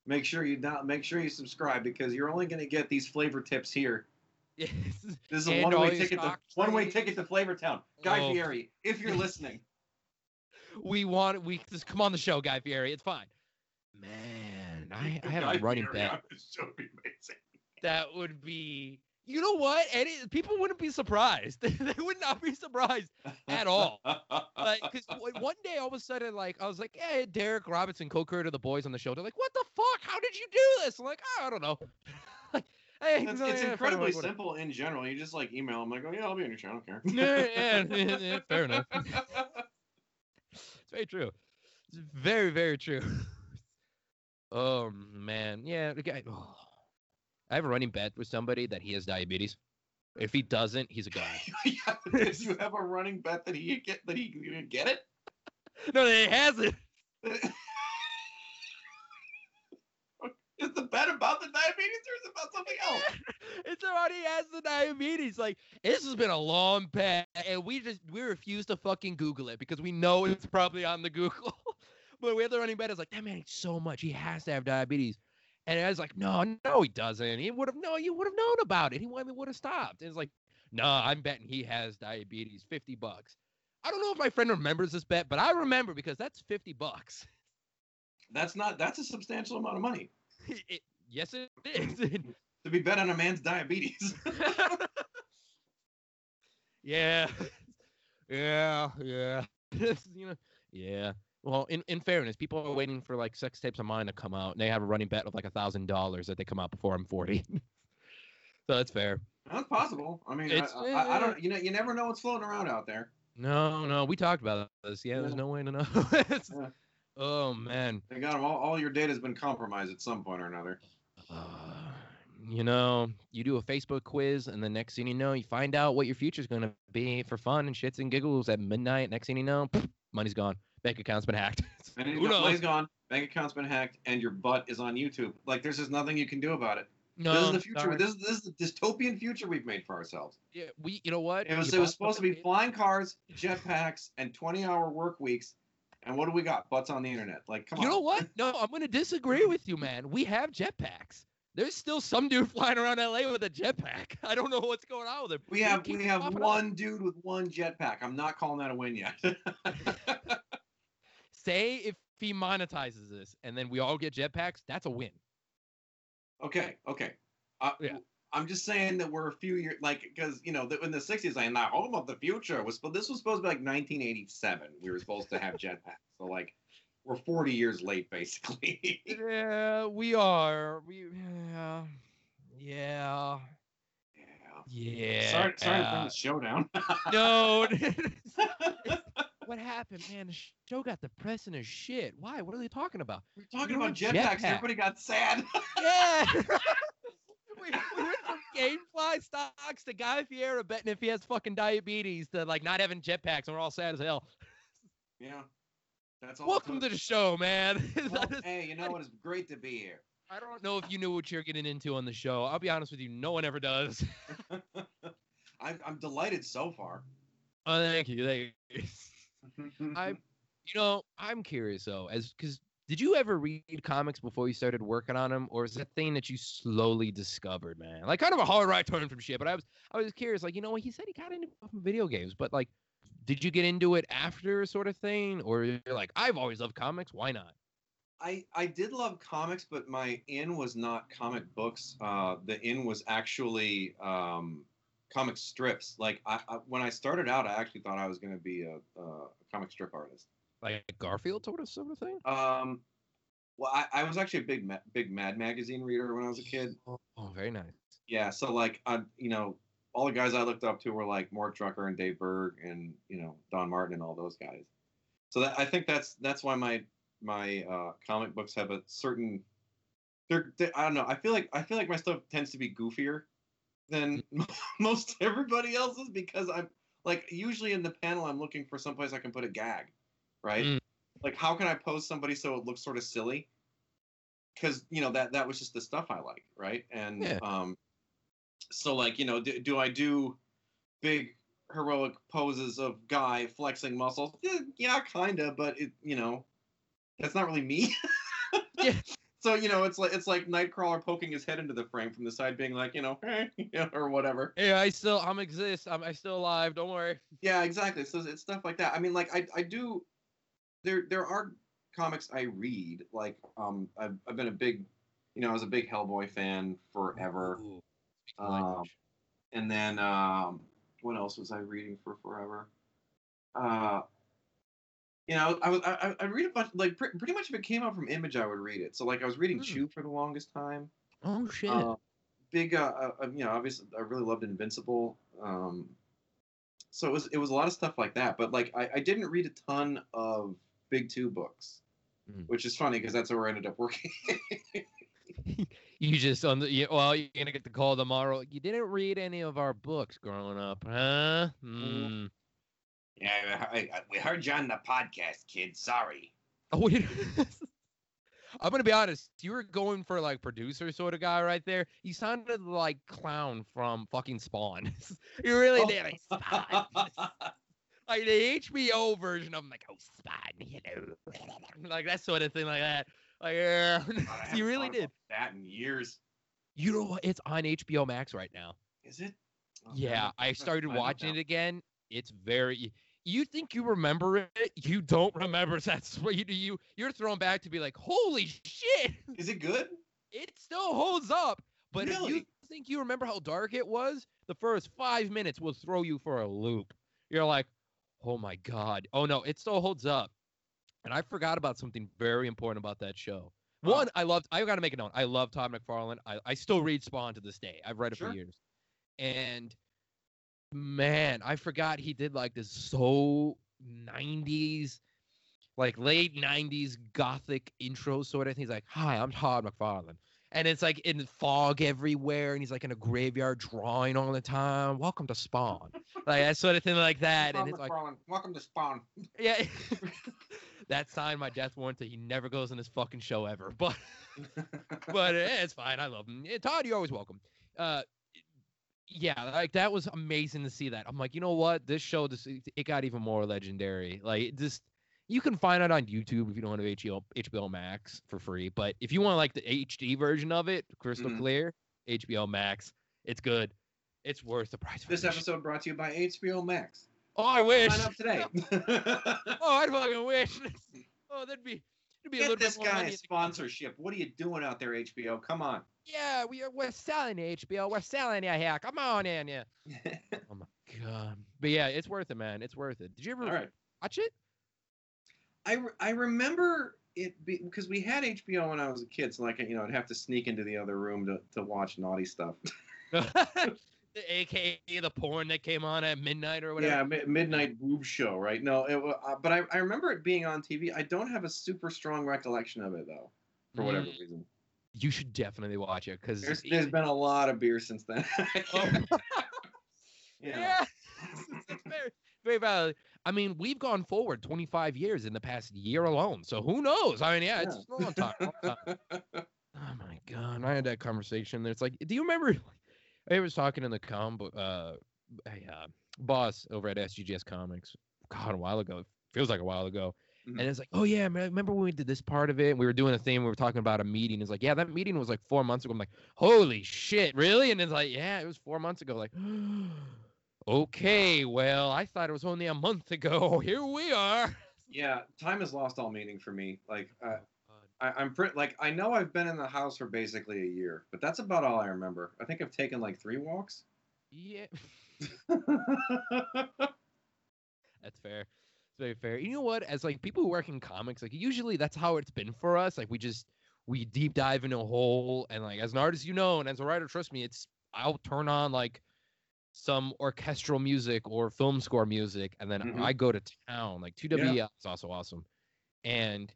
S3: Make sure you not make sure you subscribe because you're only going to get these flavor tips here.
S2: it.
S3: This is a one way ticket to one way ticket to Flavor Town. Guy
S2: Oh.
S3: Fieri, if you're listening.
S2: we want we just come on the show, Guy Fieri. It's fine. Man, I, I have
S3: Guy
S2: a running
S3: Fieri
S2: bet.
S3: on this show would be amazing.
S2: That would be. You know what? Any people wouldn't be surprised. they would not be surprised at all. like because one day all of a sudden like I was like, yeah, Darick Robertson, co-creator of the Boys on the show. They're like, what the fuck? How did you do this? I'm like, oh, I don't know. like, hey,
S3: It's,
S2: so,
S3: it's
S2: yeah,
S3: incredibly simple in general. You just like email them, like, oh yeah, I'll be on your show. I don't care.
S2: Yeah, yeah, yeah, fair enough. It's very true. It's very, very true. oh man, yeah. The guy. Oh. I have a running bet with somebody that he has diabetes. If he doesn't, he's a god.
S3: Yeah, Did you have a running bet that he get that he could get it?
S2: no, he hasn't.
S3: Is the bet about the diabetes or is it about something else?
S2: it's about he has the diabetes. Like this has been a long bet, and we just we refuse to fucking Google it because we know it's probably on the Google. but we have the running bet. It's like that man eats so much, he has to have diabetes. And I was like, no, no, he doesn't. He would have no, you would have known about it. He would would have stopped. And it's like, no, I'm betting he has diabetes. Fifty bucks. I don't know if my friend remembers this bet, but I remember because that's fifty bucks.
S3: That's not that's a substantial amount of money
S2: It- yes, it is.
S3: to be bet on a man's diabetes.
S2: yeah, yeah, yeah. you know, yeah. Well, in, in fairness, people are waiting for like sex tapes of mine to come out, and they have a running bet of like a thousand dollars that they come out before I'm forty. so that's fair.
S3: That's possible. I mean, I, I, I don't. You know, you never know what's floating around out there.
S2: No, no, we talked about this. Yeah, there's no way to know.
S3: Yeah.
S2: Oh man.
S3: They got 'em all. All your data's been compromised at some point or another.
S2: Uh, you know, you do a Facebook quiz, and the next thing you know, you find out what your future's going to be for fun and shits and giggles at midnight. Next thing you know, money's gone. Bank account's been hacked.
S3: And
S2: Who knows?
S3: money's gone, bank account's been hacked, and your butt is on YouTube. Like there's just nothing you can do about it.
S2: No,
S3: this is the future.
S2: sorry.
S3: This is this is the dystopian future we've made for ourselves.
S2: Yeah, we, you know what?
S3: It was it was supposed to be flying cars, jetpacks, and 20 hour work weeks. And what do we got? Butts on the internet. Like, come
S2: You
S3: on.
S2: You know what? No, I'm going to disagree with you, man. We have jetpacks. There's still some dude flying around LA with a jetpack. I don't know what's going on with him.
S3: We have we have one dude with one jetpack. I'm not calling that a win yet.
S2: Say if he monetizes this and then we all get jetpacks, that's a win.
S3: okay, okay. Uh,
S2: Yeah.
S3: I'm just saying that we're a few years like because you know the, in the 60s like not home of the future was but this was supposed to be like 1987. We were supposed to have jetpacks. So like we're 40 years late basically.
S2: Yeah, we are. We yeah. Yeah.
S3: yeah.
S2: Yeah.
S3: Sorry, sorry to bring the show down.
S2: No. what happened, man? The show got depressing as shit. Why? What are they talking about?
S3: We're talking
S2: You're
S3: about jetpacks.
S2: jetpack.
S3: Everybody got sad.
S2: Yeah. we, we went from GameFly stocks to Guy Fieri betting if he has fucking diabetes to like not having jetpacks and we're all sad as hell.
S3: yeah. That's all.
S2: Welcome to the show, man.
S3: Well, hey, you know what? It's great to be here.
S2: I don't know if you knew what you're getting into on the show. I'll be honest with you, no one ever does.
S3: I'm, I'm delighted so far.
S2: Oh, thank you. Thank you. I, you know, I'm curious though, as because did you ever read comics before you started working on them, or is that thing that you slowly discovered, man? Like kind of a hard right turn from shit. But I was, I was curious. Like, you know, what he said he got into video games, but like, did you get into it after sort of thing, or you're like, I've always loved comics. Why not?
S3: I I did love comics, but my in was not comic books. Uh, the in was actually um, comic strips. Like I, I, when I started out, I actually thought I was going to be a, a comic strip artist.
S2: Like Garfield sort of sort of thing.
S3: Um, well, I, I was actually a big Ma- big Mad magazine reader when I was a kid.
S2: Oh, oh, very nice.
S3: Yeah, so like I, you know, all the guys I looked up to were like Mort Drucker and Dave Berg and you know Don Martin and all those guys. So that I think that's that's why my my uh, comic books have a certain. They're, they I don't know. I feel like I feel like my stuff tends to be goofier than most everybody else's because I'm like usually in the panel I'm looking for someplace I can put a gag, right?
S2: Mm.
S3: Like how can I pose somebody so it looks sort of silly? Because you know that that was just the stuff I like, right? And
S2: Yeah.
S3: um, so like you know do, do i do big heroic poses of guy flexing muscles Eh, yeah kinda but it you know that's not really me
S2: Yeah.
S3: So you know it's like it's like nightcrawler poking his head into the frame from the side being like you know, eh, or whatever
S2: yeah I still, I'm exist. I'm, I still alive. Don't worry.
S3: yeah exactly so it's stuff like that i mean like i, I do there there are comics i read like um I've, I've been a big you know i was a big hellboy fan forever
S2: Ooh,
S3: Um, and then um, what else was I reading for forever? Uh, you know, I was I, I- read a bunch like pre- pretty much if it came out from Image, I would read it. So like I was reading
S2: Hmm.
S3: Chew for the longest time.
S2: Oh shit.
S3: Uh, big, uh, uh, you know, obviously I really loved Invincible. Um, so it was it was a lot of stuff like that. But like I, I didn't read a ton of Big Two books,
S2: Mhm.
S3: which is funny because that's where I ended up working.
S2: You just on the you, well, you're gonna get the call tomorrow. You didn't read any of our books growing up, huh? Hmm.
S3: Yeah, I, I, we heard you on the podcast, kid. Sorry.
S2: Oh, wait. I'm gonna be honest. You were going for like producer sort of guy right there. You sounded like clown from fucking Spawn. you really did. Like, oh. Spawn. like the HBO version of him, like, oh Spawn, you know, like that sort of thing, like that. Like, yeah,
S3: God,
S2: you really did.
S3: That in years.
S2: You know what? It's on HBO Max right now.
S3: Is it? Oh,
S2: Yeah. I started watching it again. It's very. You think you remember it? You don't remember. That's what you do. You you're thrown back to be like, holy shit!
S3: Is it good?
S2: It still holds up. But if you think you remember how dark it was, the first five minutes will throw you for a loop. You're like, oh my god. Oh no, it still holds up. And I forgot about something very important about that show.
S3: Oh.
S2: One, I loved. I got to make it known. I love Todd McFarlane. I, I still read Spawn to this day. I've read it
S3: Sure.
S2: for years. And man, I forgot he did like this so 90s, like late 90s gothic intro sort of thing. He's like, "Hi, I'm Todd McFarlane." and it's like in fog everywhere, and he's like in a graveyard drawing all the time. Welcome to Spawn, like that sort of thing like that, and it's like
S3: welcome to Spawn.
S2: yeah. that signed my death warrant that he never goes on this fucking show ever. But but eh, it's fine. I love him. Todd, you're always welcome. Uh, yeah, like that was amazing to see that. I'm like, you know what? This show, this it got even more legendary. Like just you can find it on YouTube if you don't have HBO HBO Max for free. But if you want like the HD version of it, crystal
S3: Mhm.
S2: clear, HBO Max, it's good. It's worth the price.
S3: This episode brought to you by HBO Max.
S2: Oh, I wish.
S3: Sign up today.
S2: Oh, I'd fucking wish. Oh, that'd be. It'd be a
S3: Get
S2: little
S3: this
S2: bit more
S3: guy a sponsorship. What are you doing out there, HBO? Come on.
S2: Yeah, we are. We're selling HBO. We're selling it here. Come on in, yeah. Oh my god. But yeah, it's worth it, man. It's worth it. Did you ever
S3: right.
S2: watch it?
S3: I, re- I remember it be, because we had HBO when I was a kid, so like you know I'd have to sneak into the other room to, to watch naughty stuff.
S2: the AKA the porn that came on at midnight or whatever.
S3: yeah, mi- midnight boob show, right? No, it, uh, but I, I remember it being on TV. I don't have a super strong recollection of it though, for whatever
S2: Mm,
S3: reason.
S2: You should definitely watch it because
S3: There's, there's been a lot of beer since then.
S2: Oh.
S3: yeah.
S2: yeah, very very valid. I mean, we've gone forward 25 years in the past year alone. So who knows? I mean, yeah, it's a long time. long time. Oh my god, I had that conversation. It's like, do you remember? I was talking in the com, uh, a uh, boss over at SGGS Comics, God, a while ago. Feels like a while ago.
S3: Mhm.
S2: And it's like, oh yeah, man, remember when we did this part of it? And we were doing a thing. We were talking about a meeting. It's like, yeah, that meeting was like four months ago. I'm like, holy shit, really? And it's like, yeah, it was four months ago. Like, okay, well, I thought it was only a month ago. Here we are.
S3: yeah, time has lost all meaning for me. Like uh, I, I'm pretty like I know I've been in the house for basically a year, but that's about all I remember. I think I've taken like three walks.
S2: Yeah. That's fair. Very fair. You know what? As like people who work in comics, like usually that's how it's been for us. Like we just we deep dive into a hole, and like as an artist, you know, and as a writer, trust me, it's I'll turn on like some orchestral music or film score music, and then
S3: Mhm.
S2: I go to town. Like 2WL is also awesome, and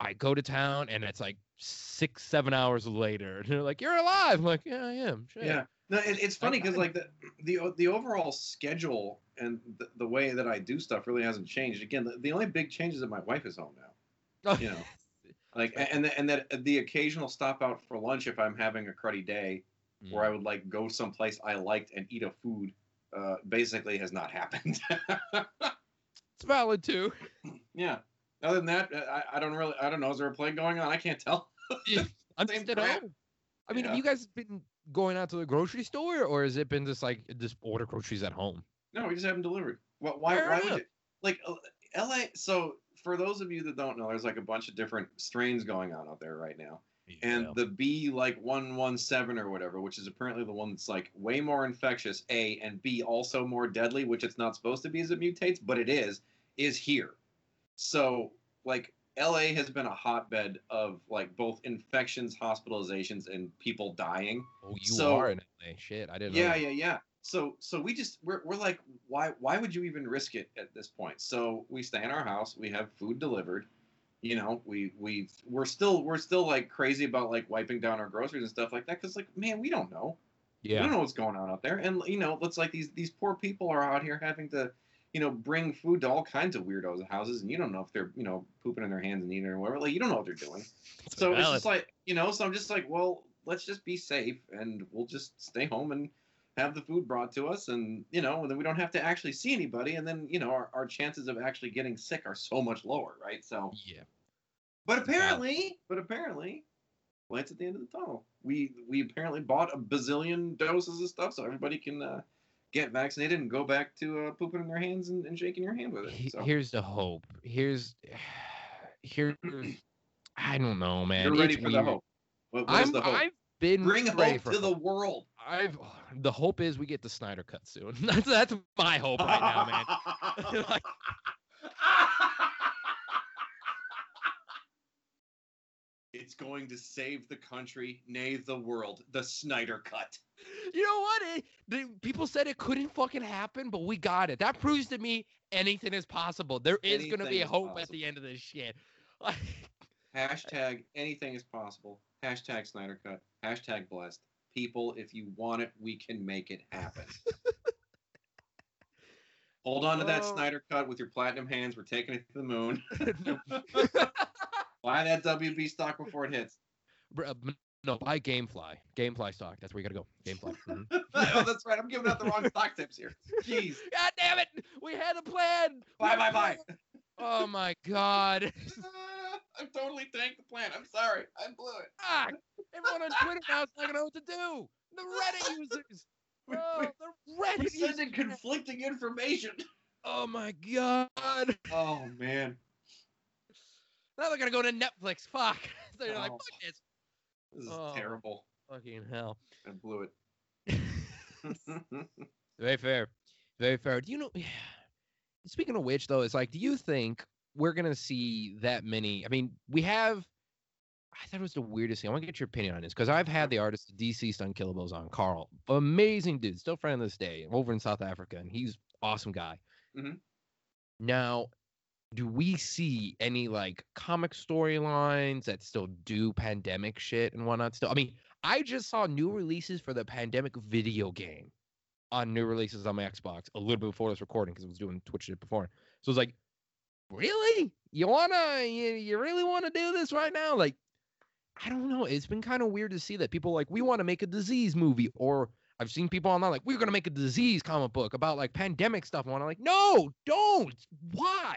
S2: I go to town, and it's like six, seven hours later, and they're like, "You're alive." I'm like, "Yeah, I am." Shit.
S3: Yeah. No, it, it's funny because like the, the the overall schedule and the, the way that I do stuff really hasn't changed. Again, the, the only big change is that my wife is home now. You know, like and and that the occasional stop out for lunch if I'm having a cruddy day, where I would like go someplace I liked and eat a food, uh, basically has not happened.
S2: it's valid too.
S3: yeah. Other than that, uh, I, I don't really I don't know. Is there a play going on? I can't tell.
S2: I'm just at home. I mean,
S3: Yeah.
S2: have you guys been going out to the grocery store, or has it been just like just order groceries at home?
S3: No, we just have them delivered. Why?
S2: Fair
S3: why would you? Like uh, L.A. So for those of you that don't know, there's like a bunch of different strains going on out there right now, and the B like one one seven or whatever, which is apparently the one that's like way more infectious. A and B also more deadly, which it's not supposed to be as it mutates, but it is. Is here. So like LA has been a hotbed of like both infections, hospitalizations, and people dying.
S2: oh, you
S3: so-
S2: are in LA. Shit, I didn't.
S3: Yeah,
S2: know.
S3: yeah, yeah. So so we just we're, we're like why why would you even risk it at this point? So we stay in our house, we have food delivered. You know, we we we're still we're still like crazy about like wiping down our groceries and stuff like that cuz like man, we don't know.
S2: Yeah.
S3: We don't know what's going on out there. And you know, it's like these these poor people are out here having to you know, bring food to all kinds of weirdos' houses, and you don't know if they're, you know, pooping in their hands and eating or whatever. Like, you don't know what they're doing. So it's just like, you know, so I'm just like, well, let's just be safe and we'll just stay home and have the food brought to us and, you know, and then we don't have to actually see anybody. And then, you know, our, our chances of actually getting sick are so much lower, right? So,
S2: yeah.
S3: but apparently, but apparently, lights at the end of the tunnel. We, we apparently bought a bazillion doses of stuff so everybody can uh, get vaccinated and go back to uh, pooping in their hands and, and shaking your hand with it. So.
S2: Here's the hope. Here's here. I don't know, man.
S3: You're ready
S2: It's
S3: for the hope. What, what
S2: I'm.
S3: the hope?
S2: I've been
S3: Bring hope to the world.
S2: I've. The hope is we get the Snyder cut soon. that's that's my hope right now, man. Like-
S3: it's going to save the country, nay, the world. The Snyder Cut.
S2: You know what? It, the, people said it couldn't fucking happen, but we got it. That proves to me anything is possible. There is going to be hope at the end of this shit.
S3: Hashtag anything is possible. Hashtag Snyder Cut. Hashtag blessed. People, if you want it, we can make it happen. Hold on to that
S2: Oh.
S3: Snyder Cut with your platinum hands. We're taking it to the moon. Buy that WB stock before it hits.
S2: Uh, no, buy GameFly. GameFly stock. That's where you gotta go. GameFly. Mhm.
S3: oh, that's right. I'm giving out the wrong stock tips here. Jeez.
S2: God damn it! We had a plan.
S3: Bye, bye, bye.
S2: Oh my god.
S3: i am totally tanked the plan. I'm sorry. I blew it.
S2: Fuck. Everyone on Twitter now is not gonna know what to do. The Reddit users. Oh, the
S3: We're
S2: Reddit
S3: sending
S2: users.
S3: conflicting information.
S2: Oh my god.
S3: Oh man.
S2: Now they're gonna go to Netflix. Fuck. So you're like,
S3: Oh.
S2: fuck this.
S3: This is
S2: Oh.
S3: terrible.
S2: Fucking hell.
S3: I blew it.
S2: Very fair. Very fair. Do you know? Speaking of which, though, it's like, do you think we're gonna see that many? I mean, we have. I thought it was the weirdest thing. I want to get your opinion on this because I've had the artist Deceased Unkillables on Carl, amazing dude, still friend of this day, over in South Africa, and he's awesome guy.
S3: Mhm.
S2: Now, do we see any like comic storylines that still do pandemic shit and whatnot? Still, I mean, I just saw new releases for the pandemic video game on new releases on my Xbox a little bit before this recording because I was doing Twitch shit before. So it's like, really? You wanna you, you really wanna do this right now? Like, I don't know. It's been kind of weird to see that people like we want to make a disease movie, or I've seen people online like we're gonna make a disease comic book about like pandemic stuff. And I'm like, no, don't. Why?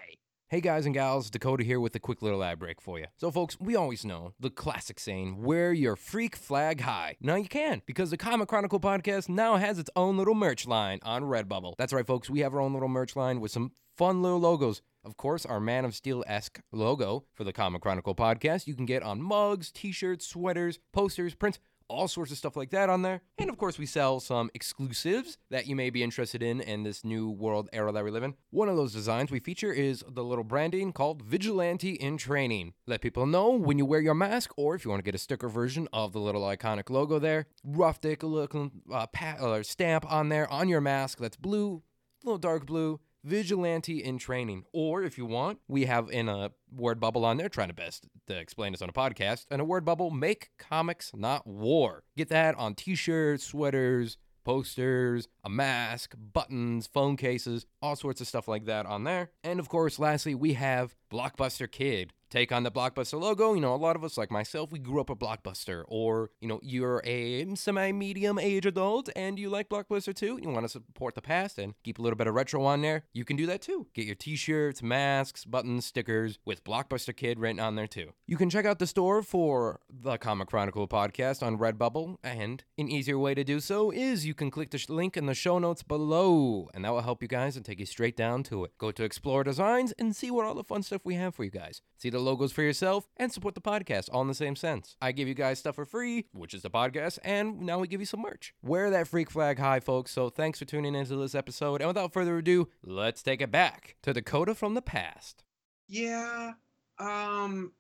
S1: Hey guys and gals, Dakota here with a quick little ad break for you. So, folks, we always know the classic saying, wear your freak flag high. Now you can, because the Comic Chronicle podcast now has its own little merch line on Redbubble. That's right, folks, we have our own little merch line with some fun little logos. Of course, our Man of Steel esque logo for the Comic Chronicle podcast you can get on mugs, t shirts, sweaters, posters, prints all sorts of stuff like that on there. And of course, we sell some exclusives that you may be interested in in this new world era that we live in. One of those designs we feature is the little branding called Vigilante in Training. Let people know when you wear your mask, or if you want to get a sticker version of the little iconic logo there, rough dick looking uh, pa- or stamp on there on your mask that's blue, a little dark blue. Vigilante in training. Or if you want, we have in a word bubble on there, trying to best to explain this on a podcast, and a word bubble, make comics not war. Get that on t shirts, sweaters, posters, a mask, buttons, phone cases, all sorts of stuff like that on there. And of course, lastly, we have Blockbuster Kid. Take on the Blockbuster logo. You know, a lot of us, like myself, we grew up a Blockbuster. Or, you know, you're a semi medium age adult and you like Blockbuster too. You want to support the past and keep a little bit of retro on there. You can do that too. Get your t shirts, masks, buttons, stickers with Blockbuster Kid written on there too. You can check out the store for the Comic Chronicle podcast on Redbubble. And an easier way to do so is you can click the sh- link in the show notes below, and that will help you guys and take you straight down to it. Go to Explore Designs and see what all the fun stuff we have for you guys. See the logos for yourself and support the podcast all in the same sense. I give you guys stuff for free, which is the podcast, and now we give you some merch. Wear that freak flag high, folks. So thanks for tuning into this episode. And without further ado, let's take it back to Dakota from the past.
S3: Yeah. Um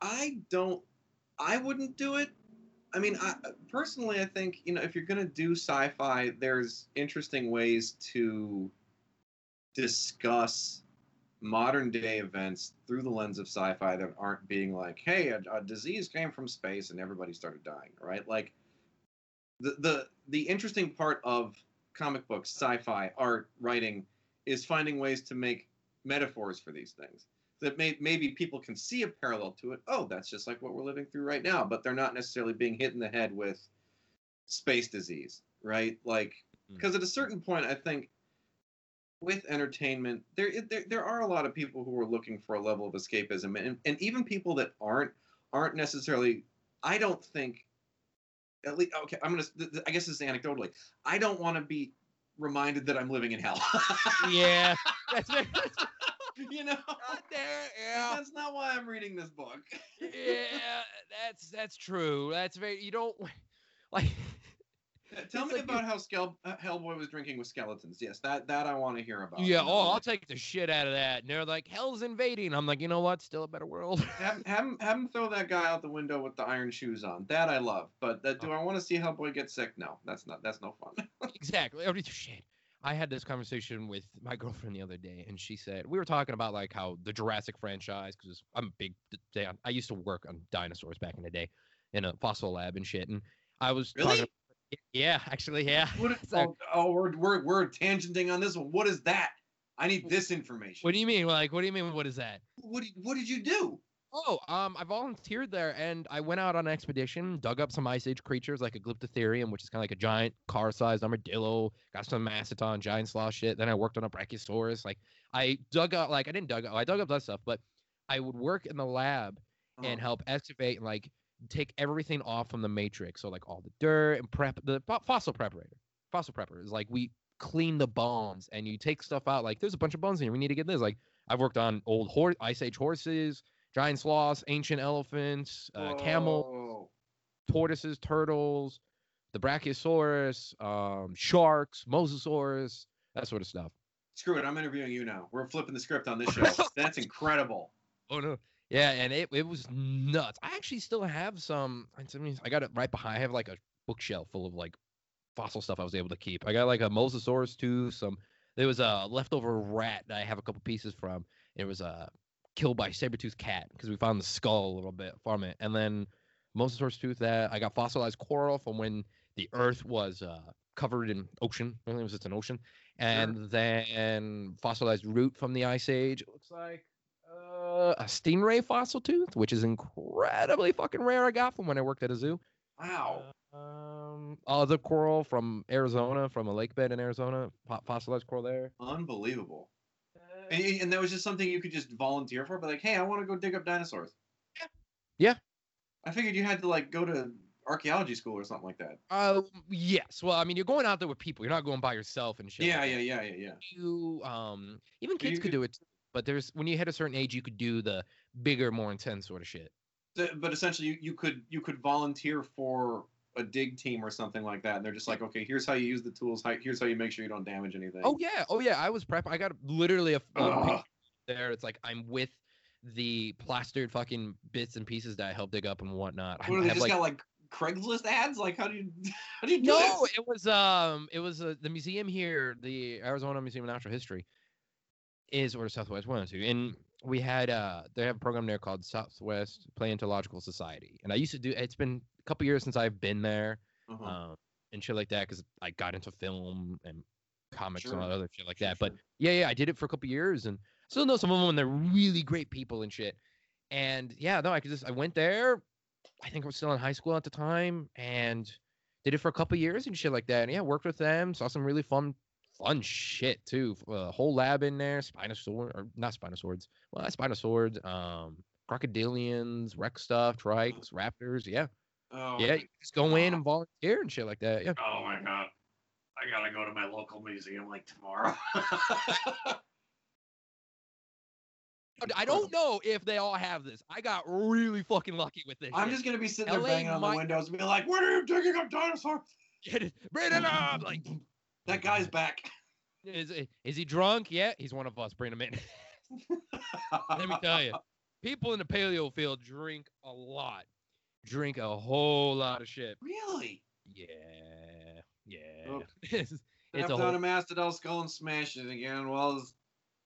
S3: I don't I wouldn't do it. I mean, I personally I think, you know, if you're going to do sci-fi, there's interesting ways to discuss modern day events through the lens of sci-fi that aren't being like, hey, a, a disease came from space and everybody started dying, right? Like the the the interesting part of comic books, sci-fi, art, writing is finding ways to make metaphors for these things that may, maybe people can see a parallel to it. Oh, that's just like what we're living through right now, but they're not necessarily being hit in the head with space disease, right? Like,
S2: Mm.
S3: because at a certain point, I think with entertainment, there, there there are a lot of people who are looking for a level of escapism, and, and even people that aren't aren't necessarily. I don't think. At least, okay, I'm gonna. I guess this is anecdotally. I don't want to be reminded that I'm living in hell.
S2: Yeah. That's very,
S3: you know.
S2: there. Yeah.
S3: That's not why I'm reading this book.
S2: yeah, that's that's true. That's very you don't like.
S3: Tell
S2: It's
S3: me
S2: like
S3: about how Skel- uh, Hellboy was drinking with skeletons. Yes, that that I want to hear about.
S2: Yeah, oh, I'll take the shit out of that. And they're like, hell's invading. I'm like, you know what? Still a better world.
S3: have, have, him, have him throw that guy out the window with the iron shoes on. That I love. But uh, do I want to see Hellboy get sick? No, that's not. That's no fun.
S2: exactly. Every shit. I had this conversation with my girlfriend the other day, and she said we were talking about like how the Jurassic franchise, because I'm a big fan. I used to work on dinosaurs back in the day, in a fossil lab and shit. And I was
S3: Really?
S2: talking. Yeah, actually, yeah.
S3: What,
S2: So-
S3: oh, oh, we're, we're we're tangenting on this one. What is that? I need this information.
S2: What do you mean? Like, what do you mean? What is that?
S3: What did, what did you do?
S2: Oh, um, I volunteered there, and I went out on an expedition, dug up some ice age creatures like a Glyptotherium, which is kind of like a giant car-sized armadillo. Got some mastodon, giant sloth shit. Then I worked on a Brachiosaurus. Like, I dug up, like I didn't dug up, I dug up that stuff, but I would work in the lab and
S3: Oh,
S2: help excavate and like take everything off from the matrix. So like all the dirt and prep the fossil preparator. Fossil prepper is like we clean the bones and you take stuff out. Like there's a bunch of bones in here. We need to get this. Like I've worked on old horse, ice age horses, giant sloths, ancient elephants, uh, camel, tortoises, turtles, the Brachiosaurus, um, sharks, Mosasaurus, that sort of stuff.
S3: Screw it. I'm interviewing you now. We're flipping the script on this show. That's incredible.
S2: Oh no. Yeah, and it, it was nuts. I actually still have some. I mean, I got it right behind. I have like a bookshelf full of like fossil stuff I was able to keep. I got like a Mosasaurus too. Some there was a leftover rat that I have a couple pieces from. It was a killed by saber tooth cat because we found the skull a little bit from it. And then Mosasaurus tooth that I got fossilized coral from when the Earth was uh, covered in ocean. I think it was just an ocean. And then fossilized root from the Ice Age. It looks like uh, a stingray fossil tooth, which is incredibly fucking rare. I got from when I worked at a zoo.
S3: Wow.
S2: Um, other coral from Arizona, from a lake bed in Arizona, fossilized coral there.
S3: Unbelievable. And, and that was just something you could just volunteer for, but like, hey, I want to go dig up dinosaurs.
S2: Yeah. Yeah.
S3: I figured you had to like go to archaeology school or something like that.
S2: Uh, yes. Well, I mean, you're going out there with people. You're not going by yourself and shit.
S3: Yeah,
S2: like
S3: yeah, yeah, yeah, yeah.
S2: You, um, even
S3: But you
S2: kids could
S3: could-
S2: do it. But there's when you hit a certain age, you could do the bigger, more intense sort of shit.
S3: But essentially, you, you could you could volunteer for a dig team or something like that, and they're just like, okay, here's how you use the tools. Here's how you make sure you don't damage anything.
S2: Oh yeah, oh yeah. I was prep. I got literally a, picture there. It's like I'm with the plastered fucking bits and pieces that I helped dig up and whatnot. I
S3: they
S2: have,
S3: just
S2: like,
S3: got like Craigslist ads? Like, how do you how do you do
S2: no,
S3: this?
S2: it was um, it was uh, the museum here, the Arizona Museum of Natural History, is or Southwest one or two, and we had uh, they have a program there called Southwest Paleontological Society, and I used to do. It's been a couple years since I've been there,
S3: Uh-huh.
S2: um, and shit like that, because I got into film and comics and
S3: Sure.
S2: all other shit like
S3: Sure,
S2: that. But yeah, yeah, I did it for a couple years, and still know some of them, and they're really great people and shit. And yeah, no, I could just I went there. I think I was still in high school at the time, and did it for a couple years and shit like that. And yeah, worked with them, saw some really fun, fun shit too. A whole lab in there, Spinosaur or not Spinosaurs, well, not Spinosaurs, um, crocodilians, Rex stuff, trikes, raptors. Yeah,
S3: oh,
S2: yeah, you just go in and volunteer and shit like that. Yeah.
S3: Oh my god. I gotta go to my local museum like tomorrow.
S2: I don't know if they all have this. I got really fucking lucky with this.
S3: I'm
S2: shit.
S3: just gonna be sitting there
S2: LA
S3: banging on the
S2: might-
S3: windows and be like, "When are you digging up dinosaurs?"
S2: Get it, bring it up. Like,
S3: That guy's back.
S2: is is he drunk? Yeah, he's one of us. Bring him in. Let me tell you, people in the paleo field drink a lot, drink a whole lot of shit.
S3: Really?
S2: Yeah, yeah.
S3: Oh.
S2: it's it's a whole,
S3: a mastodon skull and smashed it again. Well, it's-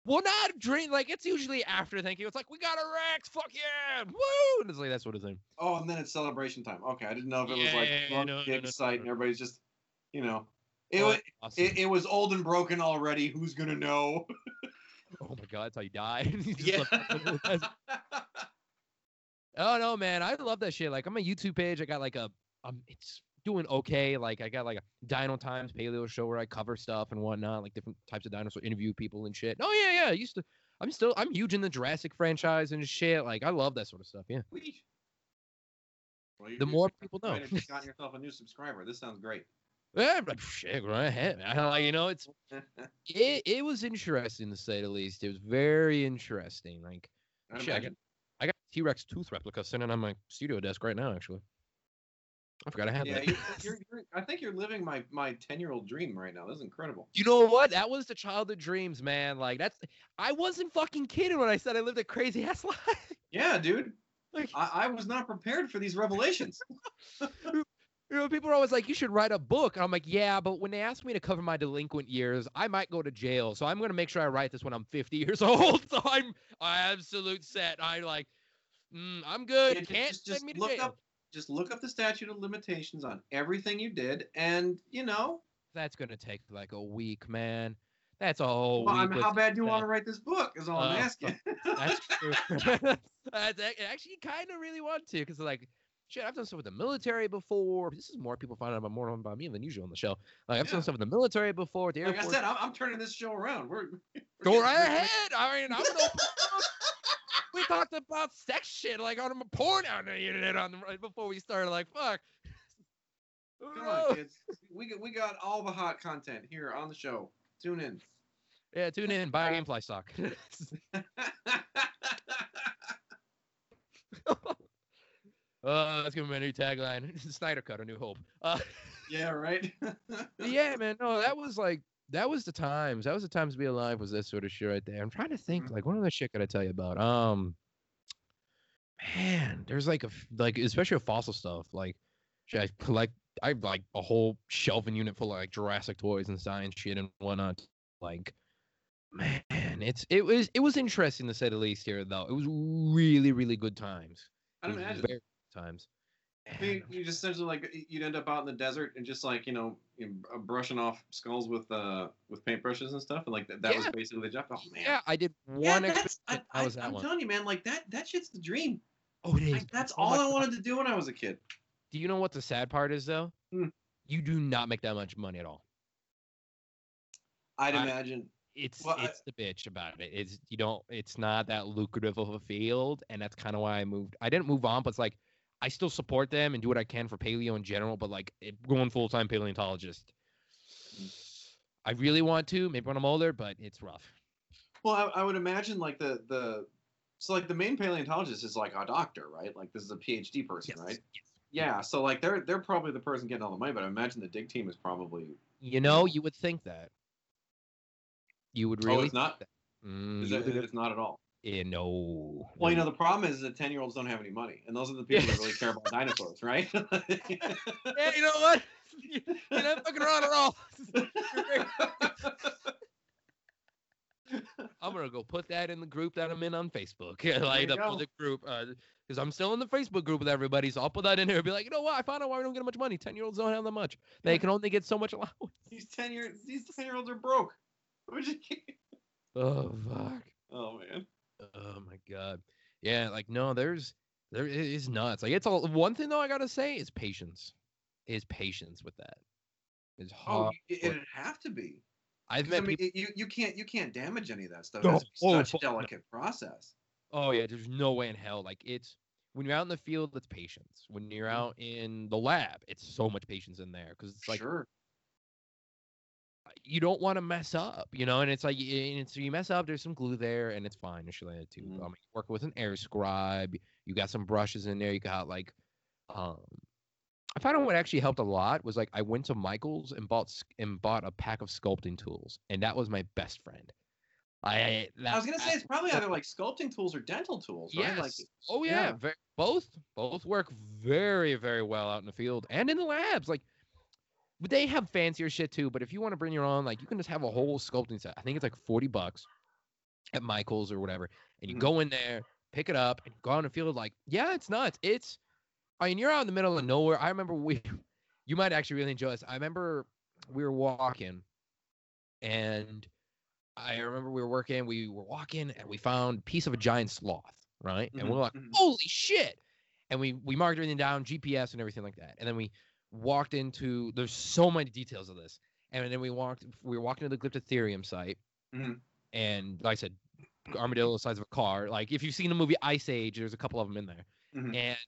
S2: well, not drink like it's usually after thank you. It's like we got a Rex, fuck yeah, woo, and it's like that sort of thing.
S3: oh, and then it's celebration time. Okay, I didn't know if it was like
S2: yeah, yeah, no, no, no,
S3: site
S2: no.
S3: and everybody's just, you know, it,
S2: Oh,
S3: wa-
S2: awesome.
S3: it, it was old and broken already. Who's gonna know?
S2: oh my god, that's how you die.
S3: Yeah.
S2: Oh no, man, I love that shit. Like on my YouTube page, I got like a um, it's doing okay. Like I got like a Dino Times Paleo show where I cover stuff and whatnot, like different types of dinosaur, interview people and shit. Oh yeah, yeah. I used to. I'm still. I'm huge in the Jurassic franchise and shit. Like I love that sort of stuff. Yeah.
S3: Well,
S2: The more people know.
S3: You've just gotten yourself a new subscriber. This sounds great.
S2: Yeah, but shit, go ahead. Like you know, it's it. It was interesting to say the least. It was very interesting. Like Shit, I got. I got T Rex tooth replica sitting on my studio desk right now. Actually, I forgot I had
S3: Yeah,
S2: that.
S3: you're, you're, you're, I think you're living my my ten year old dream right now. This is incredible.
S2: You know what? That was the childhood dreams, man. Like that's I wasn't fucking kidding when I said I lived a crazy ass life.
S3: Yeah, dude.
S2: Like
S3: I, I was not prepared for these revelations.
S2: You know, people are always like, you should write a book. And I'm like, yeah, but when they ask me to cover my delinquent years, I might go to jail. So I'm gonna make sure I write this when I'm 50 years old. So I'm I absolute set. I like, mm, I'm good.
S3: Yeah,
S2: Can't
S3: just
S2: send me to
S3: look
S2: jail.
S3: up just look up the statute of limitations on everything you did, and you know,
S2: That's gonna take like a week, man. That's a whole
S3: well, I
S2: week.
S3: mean, how bad do you want to write this book? Is all I'm
S2: Uh,
S3: asking.
S2: That's true. That's ac- actually kind of really want to, because like, shit, I've done stuff with the military before. This is more people find out about more about me than usual on the show. Like, I've
S3: Yeah.
S2: done stuff with the military before. The
S3: like I said, I'm, I'm turning this show around. We're, we're
S2: Go right ahead. I mean, I'm no. we talked about sex shit like on a porn on the internet on the right before we started. Like, fuck.
S3: Come on, kids. We got we got all the hot content here on the show. Tune in.
S2: Yeah, tune in. Buy a GameFly stock. Uh, that's gonna be my new tagline. Snyder Cut: A New Hope. Uh,
S3: yeah, right.
S2: Yeah, man. No, that was like that was the times. That was the times to be alive. Was this sort of shit right there? I'm trying to think.
S3: Mhm.
S2: Like, what other shit could I tell you about? Um, man, there's like a like especially with fossil stuff. Like, shit, I collect. I have like a whole shelving unit full of like Jurassic toys and science shit and whatnot. Like, man, it's it was it was interesting to say the least here though. It was really really good times. It was
S3: imagine.
S2: very times.
S3: I mean, you just essentially like you'd end up out in the desert and just like you know, you know, uh, brushing off skulls with uh with paintbrushes and stuff, and like that, that was basically the job. Oh man,
S2: yeah, I did one.
S3: Yeah,
S2: one.
S3: that's. I, I,
S2: was that
S3: I'm
S2: one?
S3: telling you, man, like that that shit's the dream.
S2: Oh, it is.
S3: Like, that's
S2: so
S3: all I
S2: fun.
S3: wanted to do when I was a kid.
S2: Do you know what the sad part is though?
S3: Hmm.
S2: You do not make that much money at all.
S3: I'd
S2: I-
S3: imagine.
S2: It's
S3: Well, I-
S2: it's the bitch about it. It's you don't it's not that lucrative of a field, and that's kind of why I moved. I didn't move on, but it's like I still support them and do what I can for paleo in general. But like it, going full time paleontologist, I really want to. Maybe when I'm older, but it's rough.
S3: Well, I, I would imagine like the the so like the main paleontologist is like a doctor, right? Like this is a PhD person, right? Yes. Yeah. So like they're they're probably the person getting all the money, but I imagine the dig team is probably.
S2: You know, you would think that. You would really.
S3: oh, it's not.
S2: Mm,
S3: Is that, it's not at all.
S2: Eh, no.
S3: Well, you know, the problem is that 10 year olds don't have any money. And those are the people that really care about dinosaurs, right?
S2: Yeah, you know what? You're not fucking around at all. I'm gonna go put that in the group that I'm in on Facebook. like
S3: you
S2: the public group, because I'm still in the Facebook group with everybody. So I'll put that in there and be like, you know what? I found out why we don't get much money. Ten year olds don't have that much. They
S3: Yeah.
S2: can only get so much allowance.
S3: these 10 year these 10 year olds are broke.
S2: Oh fuck.
S3: oh man.
S2: Oh my god. Yeah, like no, there's there it is nuts. Like it's all one thing though I gotta say is patience. Is patience with that. It's
S3: Oh,
S2: hard.
S3: it, it'd have to be.
S2: I've
S3: 'Cause, I mean,
S2: people.
S3: you you can't you can't damage any of that stuff. It's
S2: Oh,
S3: such a
S2: fuck no.
S3: delicate process.
S2: Oh yeah, there's no way in hell. Like it's when you're out in the field, it's patience. When you're mm-hmm. out in the lab, it's so much patience in there because it's like
S3: sure.
S2: You don't want to mess up, you know. And it's like, and it's you mess up, there's some glue there, and it's fine. Like that too.
S3: Mhm.
S2: Um, you work with an air scribe. You got some brushes in there. You got like, um, I found out what actually helped a lot was like I went to Michael's and bought and bought a pack of sculpting tools, and that was my best friend. I that,
S3: I was gonna say it's probably either like sculpting tools or dental tools, right?
S2: Yes.
S3: Like,
S2: oh yeah, ve- both both work very very well out in the field and in the labs. Like, they have fancier shit too. But if you want to bring your own, like, you can just have a whole sculpting set. I think it's like forty bucks at Michaels or whatever, and you
S3: Mhm.
S2: go in there, pick it up, and go out in the field. Like, yeah, it's nuts. It's, I mean, you're out in the middle of nowhere. I remember we, you might actually really enjoy this. I remember we were walking, and I remember we were working. We were walking, and we found a piece of a giant sloth, right? And
S3: Mhm,
S2: we're like,
S3: mhm.
S2: holy shit! And we we marked everything down, GPS and everything like that. And then we walked into. There's so many details of this. And then we walked. We were walking to the Glyptotherium site,
S3: Mhm.
S2: and like I said, armadillo the size of a car. Like if you've seen the movie Ice Age, there's a couple of them in there.
S3: Mhm.
S2: And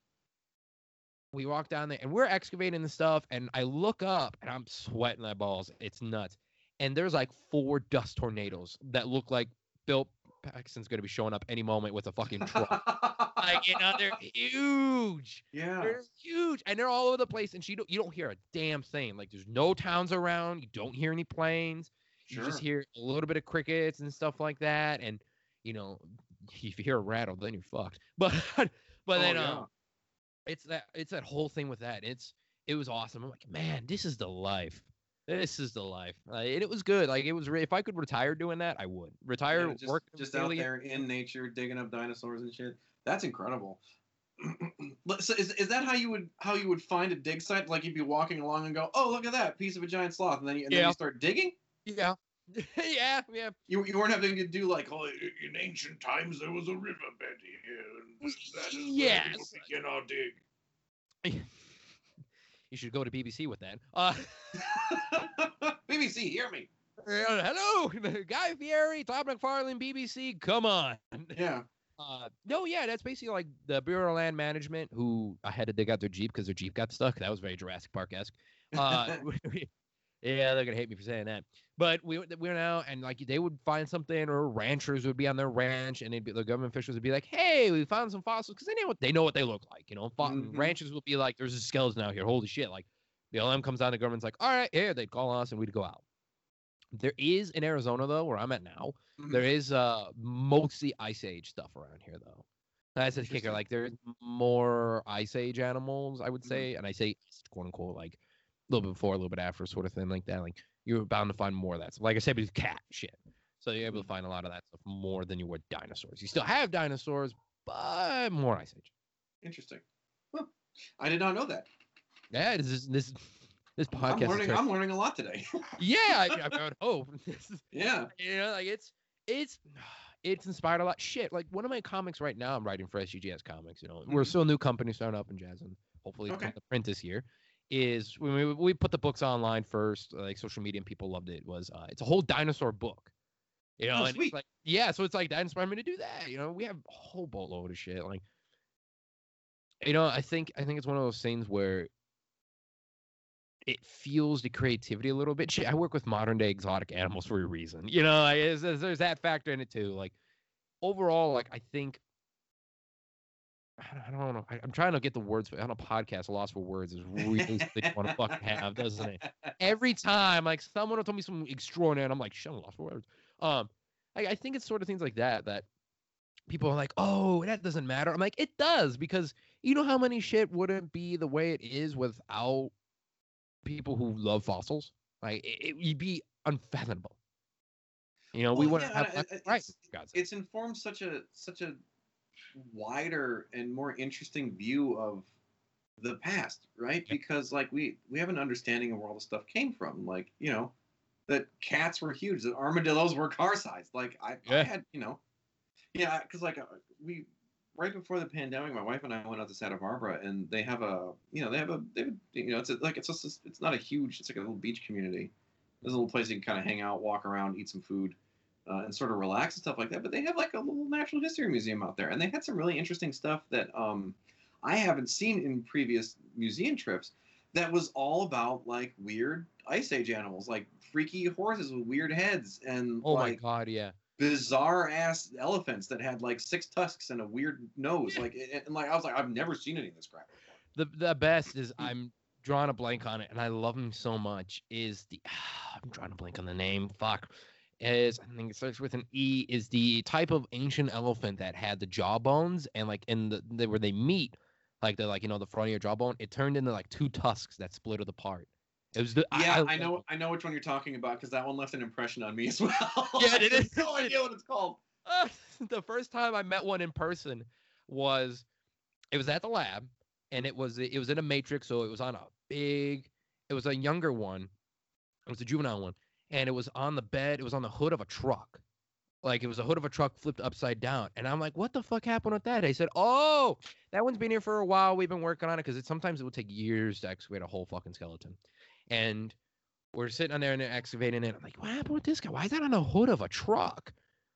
S2: we walk down there, and we're excavating the stuff. And I look up, and I'm sweating my balls. It's nuts. And there's like four dust tornadoes that look like Bill Paxton's gonna be showing up any moment with a fucking truck. like you know, they're huge.
S3: yeah.
S2: They're huge, and they're all over the place. And she don't, you don't hear a damn thing. Like there's no towns around. You don't hear any planes. Sure. You just hear a little bit of crickets and stuff like that. And you know, if you hear a rattle, then you're fucked. But but
S3: Oh,
S2: then
S3: yeah.
S2: um, it's that it's that whole thing with that. It's it was awesome. I'm like, man, this is the life. This is the life. Uh, and it was good. Like it was. Re- if I could retire doing that, I would retire.
S3: Yeah, just,
S2: work
S3: just out there in nature digging up dinosaurs and shit. That's incredible. So is, is that how you would how you would find a dig site? Like you'd be walking along and go, oh look at that piece of a giant sloth, and then you, and then you start digging.
S2: Yeah. yeah, yeah.
S3: You, you weren't having to do like, oh, in ancient times there was a riverbed here, and that is where people
S2: Yes.
S3: begin our dig.
S2: You should go to BBC with that. Uh,
S3: BBC, hear me.
S2: uh, hello, Guy Fieri, Todd McFarlane, BBC. Come on.
S3: Yeah.
S2: Uh, no, yeah, that's basically like the Bureau of Land Management, who I had to dig out their Jeep because their Jeep got stuck. That was very Jurassic Park esque. Uh, yeah, they're gonna hate me for saying that. But we we went out and like they would find something, or ranchers would be on their ranch, and they'd be, the government officials would be like, "Hey, we found some fossils," because they know what they know what they look like. You know, Fo-
S3: Mhm.
S2: ranchers would be like, "There's a skeleton out here. Holy shit!" Like the LM comes down, the government's like, "All right, here." They'd call us, and we'd go out. There is in Arizona though, where I'm at now,
S3: Mhm.
S2: there is uh mostly ice age stuff around here though. That's the kicker. Like there's more ice age animals, I would
S3: Mhm.
S2: say, and I say quote unquote like little bit before, a little bit after, sort of thing like that. Like you're bound to find more of that. So like I said, with cat shit. So you're able to find a lot of that stuff more than you would dinosaurs. You still have dinosaurs, but more ice age.
S3: Interesting. Huh. I did not know that.
S2: Yeah, this is this this podcast.
S3: I'm learning. I'm learning a lot today.
S2: yeah, I, I would hope. Is
S3: yeah.
S2: you know, like it's it's it's inspired a lot. Shit, like one of my comics right now, I'm writing for SGGS Comics. You know, we're
S3: Mhm.
S2: still a new company starting up in Jazz, and hopefully
S3: Okay.
S2: print this year. Is when we, we put the books online first, like social media and people loved it. Was uh, it's a whole dinosaur book. You know,
S3: Oh,
S2: and
S3: sweet.
S2: it's like yeah, so it's like that inspired me to do that. You know, we have a whole boatload of shit. Like, you know, I think I think it's one of those things where it fuels the creativity a little bit. Shit, I work with modern day exotic animals for a reason. You know, like, there's, there's there's that factor in it too. Like overall, like I think I don't, I know. I, I'm trying to get the words on a podcast. A loss for words is really what you want to fucking have, doesn't it? Every time, like someone will tell me something extraordinary, and I'm like, shit, I'm lost for words. Um, I, I think it's sort of things like that that people are like, oh, that doesn't matter. I'm like, it does because you know how many shit wouldn't be the way it is without people who love fossils. Like it, would be unfathomable. You know, we wouldn't
S3: yeah,
S2: have much
S3: it-
S2: right.
S3: it's- it's informed such a such a wider and more interesting view of the past, right?
S2: Yeah.
S3: Because like we we have an understanding of where all the stuff came from, like you know that cats were huge, that armadillos were car sized. Like I, I had you know, yeah, because like uh, we right before the pandemic, my wife and I went out to Santa Barbara, and they have a you know they have a they have you know it's a, like it's just it's not a huge it's like a little beach community. There's a little place you can kind of hang out, walk around, eat some food uh, and sort of relax and stuff like that. But they have like a little natural history museum out there, and they had some really interesting stuff that um, I haven't seen in previous museum trips. That was all about like weird ice age animals, like freaky horses with weird heads, and
S2: Oh my god, yeah.
S3: bizarre ass elephants that had like six tusks and a weird nose. Like, and, and like I was like, I've never seen any of this crap.
S2: The the best is I'm drawing a blank on it, and I love him so much. Is the I'm drawing a blank on the name. Fuck. Is I think it starts with an E. Is the type of ancient elephant that had the jawbones and like in the, the where they meet, like the like you know the front of your jawbone, it turned into like two tusks that split it apart. It was the
S3: Yeah, I,
S2: love
S3: know. I know which one you're talking about because that one left an impression on me as well.
S2: Yeah, it
S3: I have no idea what it's called.
S2: Uh, the first time I met one in person was it was at the lab and it was it was in a matrix so it was on a big it was a younger one it was a juvenile one and it was on the bed it was on the hood of a truck. Like it was a hood of a truck flipped upside down and i'm like what the fuck happened with that? They said oh that one's been here for a while we've been working on it because it sometimes it will take years to excavate a whole fucking skeleton. And we're sitting on there and they're excavating it. I'm like what happened with this guy? Why is that on the hood of a truck?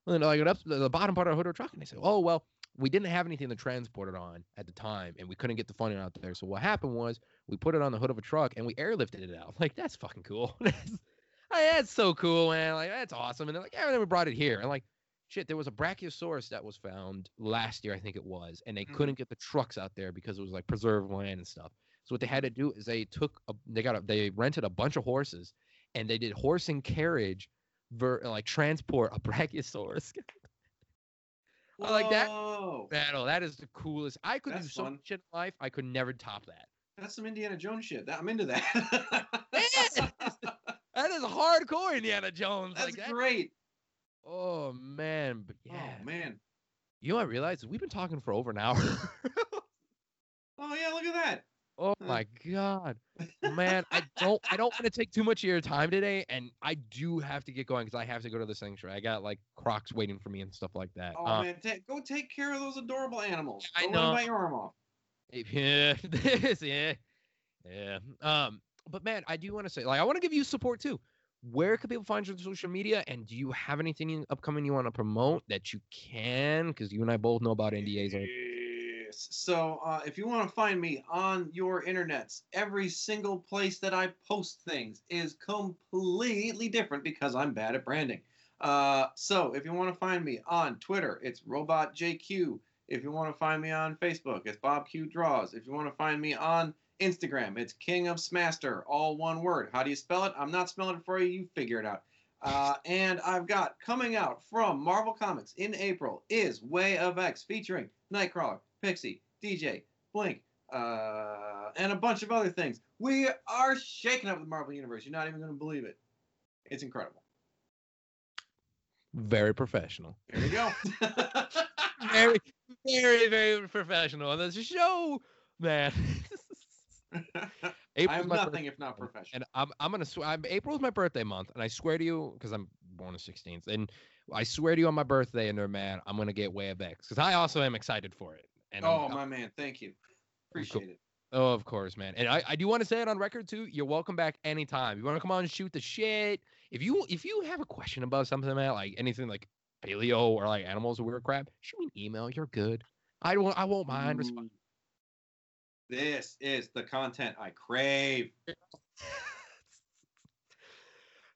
S2: And like up the, the bottom part of the hood of a truck, and they said, "Oh well, we didn't have anything to transport it on at the time, and we couldn't get the funding out there. So what happened was we put it on the hood of a truck and we airlifted it out. Like that's fucking cool. that's, like, that's so cool, man. Like that's awesome. And they're like, yeah, and then we brought it here. And like, shit, there was a brachiosaurus that was found last year, I think it was, and they
S3: Mhm.
S2: couldn't get the trucks out there because it was like preserved land and stuff. So what they had to do is they took a, they got a, they rented a bunch of horses and they did horse and carriage ver, like transport a brachiosaurus. I like that. Battle. That is the coolest. I could do so
S3: fun.
S2: much shit in life. I could never top that.
S3: That's some Indiana Jones shit. That, I'm into that.
S2: That is hardcore Indiana Jones.
S3: That's
S2: like that.
S3: great.
S2: Oh man, but yeah.
S3: Oh man.
S2: You know what I realized? We've been talking for over an hour. Oh yeah, look at that. Oh my god, man! I don't I don't want to take too much of your time today, and I do have to get going because I have to go to the sanctuary. I got like Crocs waiting for me and stuff like that.
S3: Oh
S2: Um,
S3: man, ta- go take care of those adorable animals.
S2: I
S3: Don't
S2: know.
S3: let bite your arm off.
S2: Yeah, this, yeah, yeah. Um, but man, I do want to say, like, I want to give you support too. Where can people find you on social media? And do you have anything upcoming you want to promote that you can? Because you and I both know about NDAs.
S3: Yes. So uh, if you want to find me on your internets, every single place that I post things is completely different because I'm bad at branding. Uh, so if you want to find me on Twitter, it's RobotJQ. If you want to find me on Facebook, it's BobQ Draws. If you want to find me on Instagram, it's King of Smaster, all one word. How do you spell it? I'm not spelling it for you. You figure it out. Uh, and I've got coming out from Marvel Comics in April is Way of X featuring Nightcrawler, Pixie, DJ, Blink, uh, and a bunch of other things. We are shaking up the Marvel Universe. You're not even going to believe it. It's incredible.
S2: Very professional.
S3: There you go.
S2: Very, very, very professional. And this a show, man. April's
S3: I'm
S2: my
S3: nothing if not professional.
S2: And I'm I'm gonna swear. I'm, April's my birthday month, and I swear to you, because I'm born the 16th, and I swear to you on my birthday, and they're mad. I'm gonna get way of X because I also am excited for it. And
S3: oh,
S2: I'm,
S3: my man, thank you. Appreciate it.
S2: oh, of course, man. And I, I do want to say it on record too. You're welcome back anytime. You want to come on and shoot the shit? If you if you have a question about something, man, like anything like paleo or like animals or weird crap, shoot me an email. You're good. I don't. I won't mind. responding.
S3: Mm. This is the content I crave.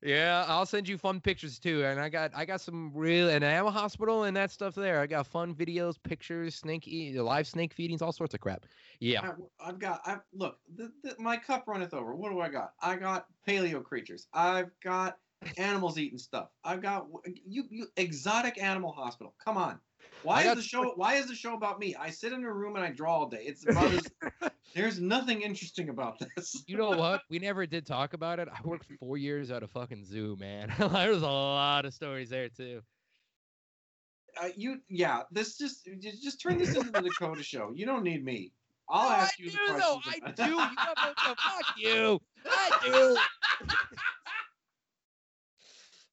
S2: Yeah, I'll send you fun pictures too. And I got I got some real an a hospital and that stuff there. I got fun videos, pictures, snake eat, live snake feedings, all sorts of crap. Yeah.
S3: I, I've got. I look. The, the, my cup runneth over. What do I got? I got paleo creatures. I've got animals eating stuff. I've got you. You exotic animal hospital. Come on. Why is the show? Why is the show about me? I sit in a room and I draw all day. It's about. as, there's nothing interesting about this.
S2: You know what? We never did talk about it. I worked four years at a fucking zoo, man. There's a lot of stories there too.
S3: Uh, you. Yeah. This just just turn this into the Dakota show. You don't need me. I'll
S2: No,
S3: ask
S2: I
S3: you
S2: do,
S3: the
S2: though. I do. You no, fuck you. I do.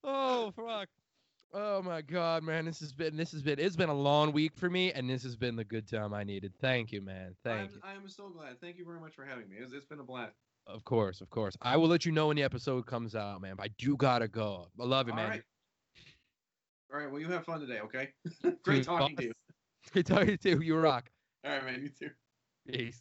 S2: oh fuck. Oh my god, man. This has been this has been it's been a long week for me, and this has been the good time I needed. Thank you, man. Thank
S3: I'm,
S2: you.
S3: I'm so glad. Thank you very much for having me. It's, it's been a blast.
S2: Of course, of course. I will let you know when the episode comes out, man. But I do gotta go. I love you,
S3: All
S2: man.
S3: right. All right. Well, you have fun today. Okay. Great
S2: Dude,
S3: talking to you.
S2: Good talking to you. You rock.
S3: All right, man. You too.
S2: Peace.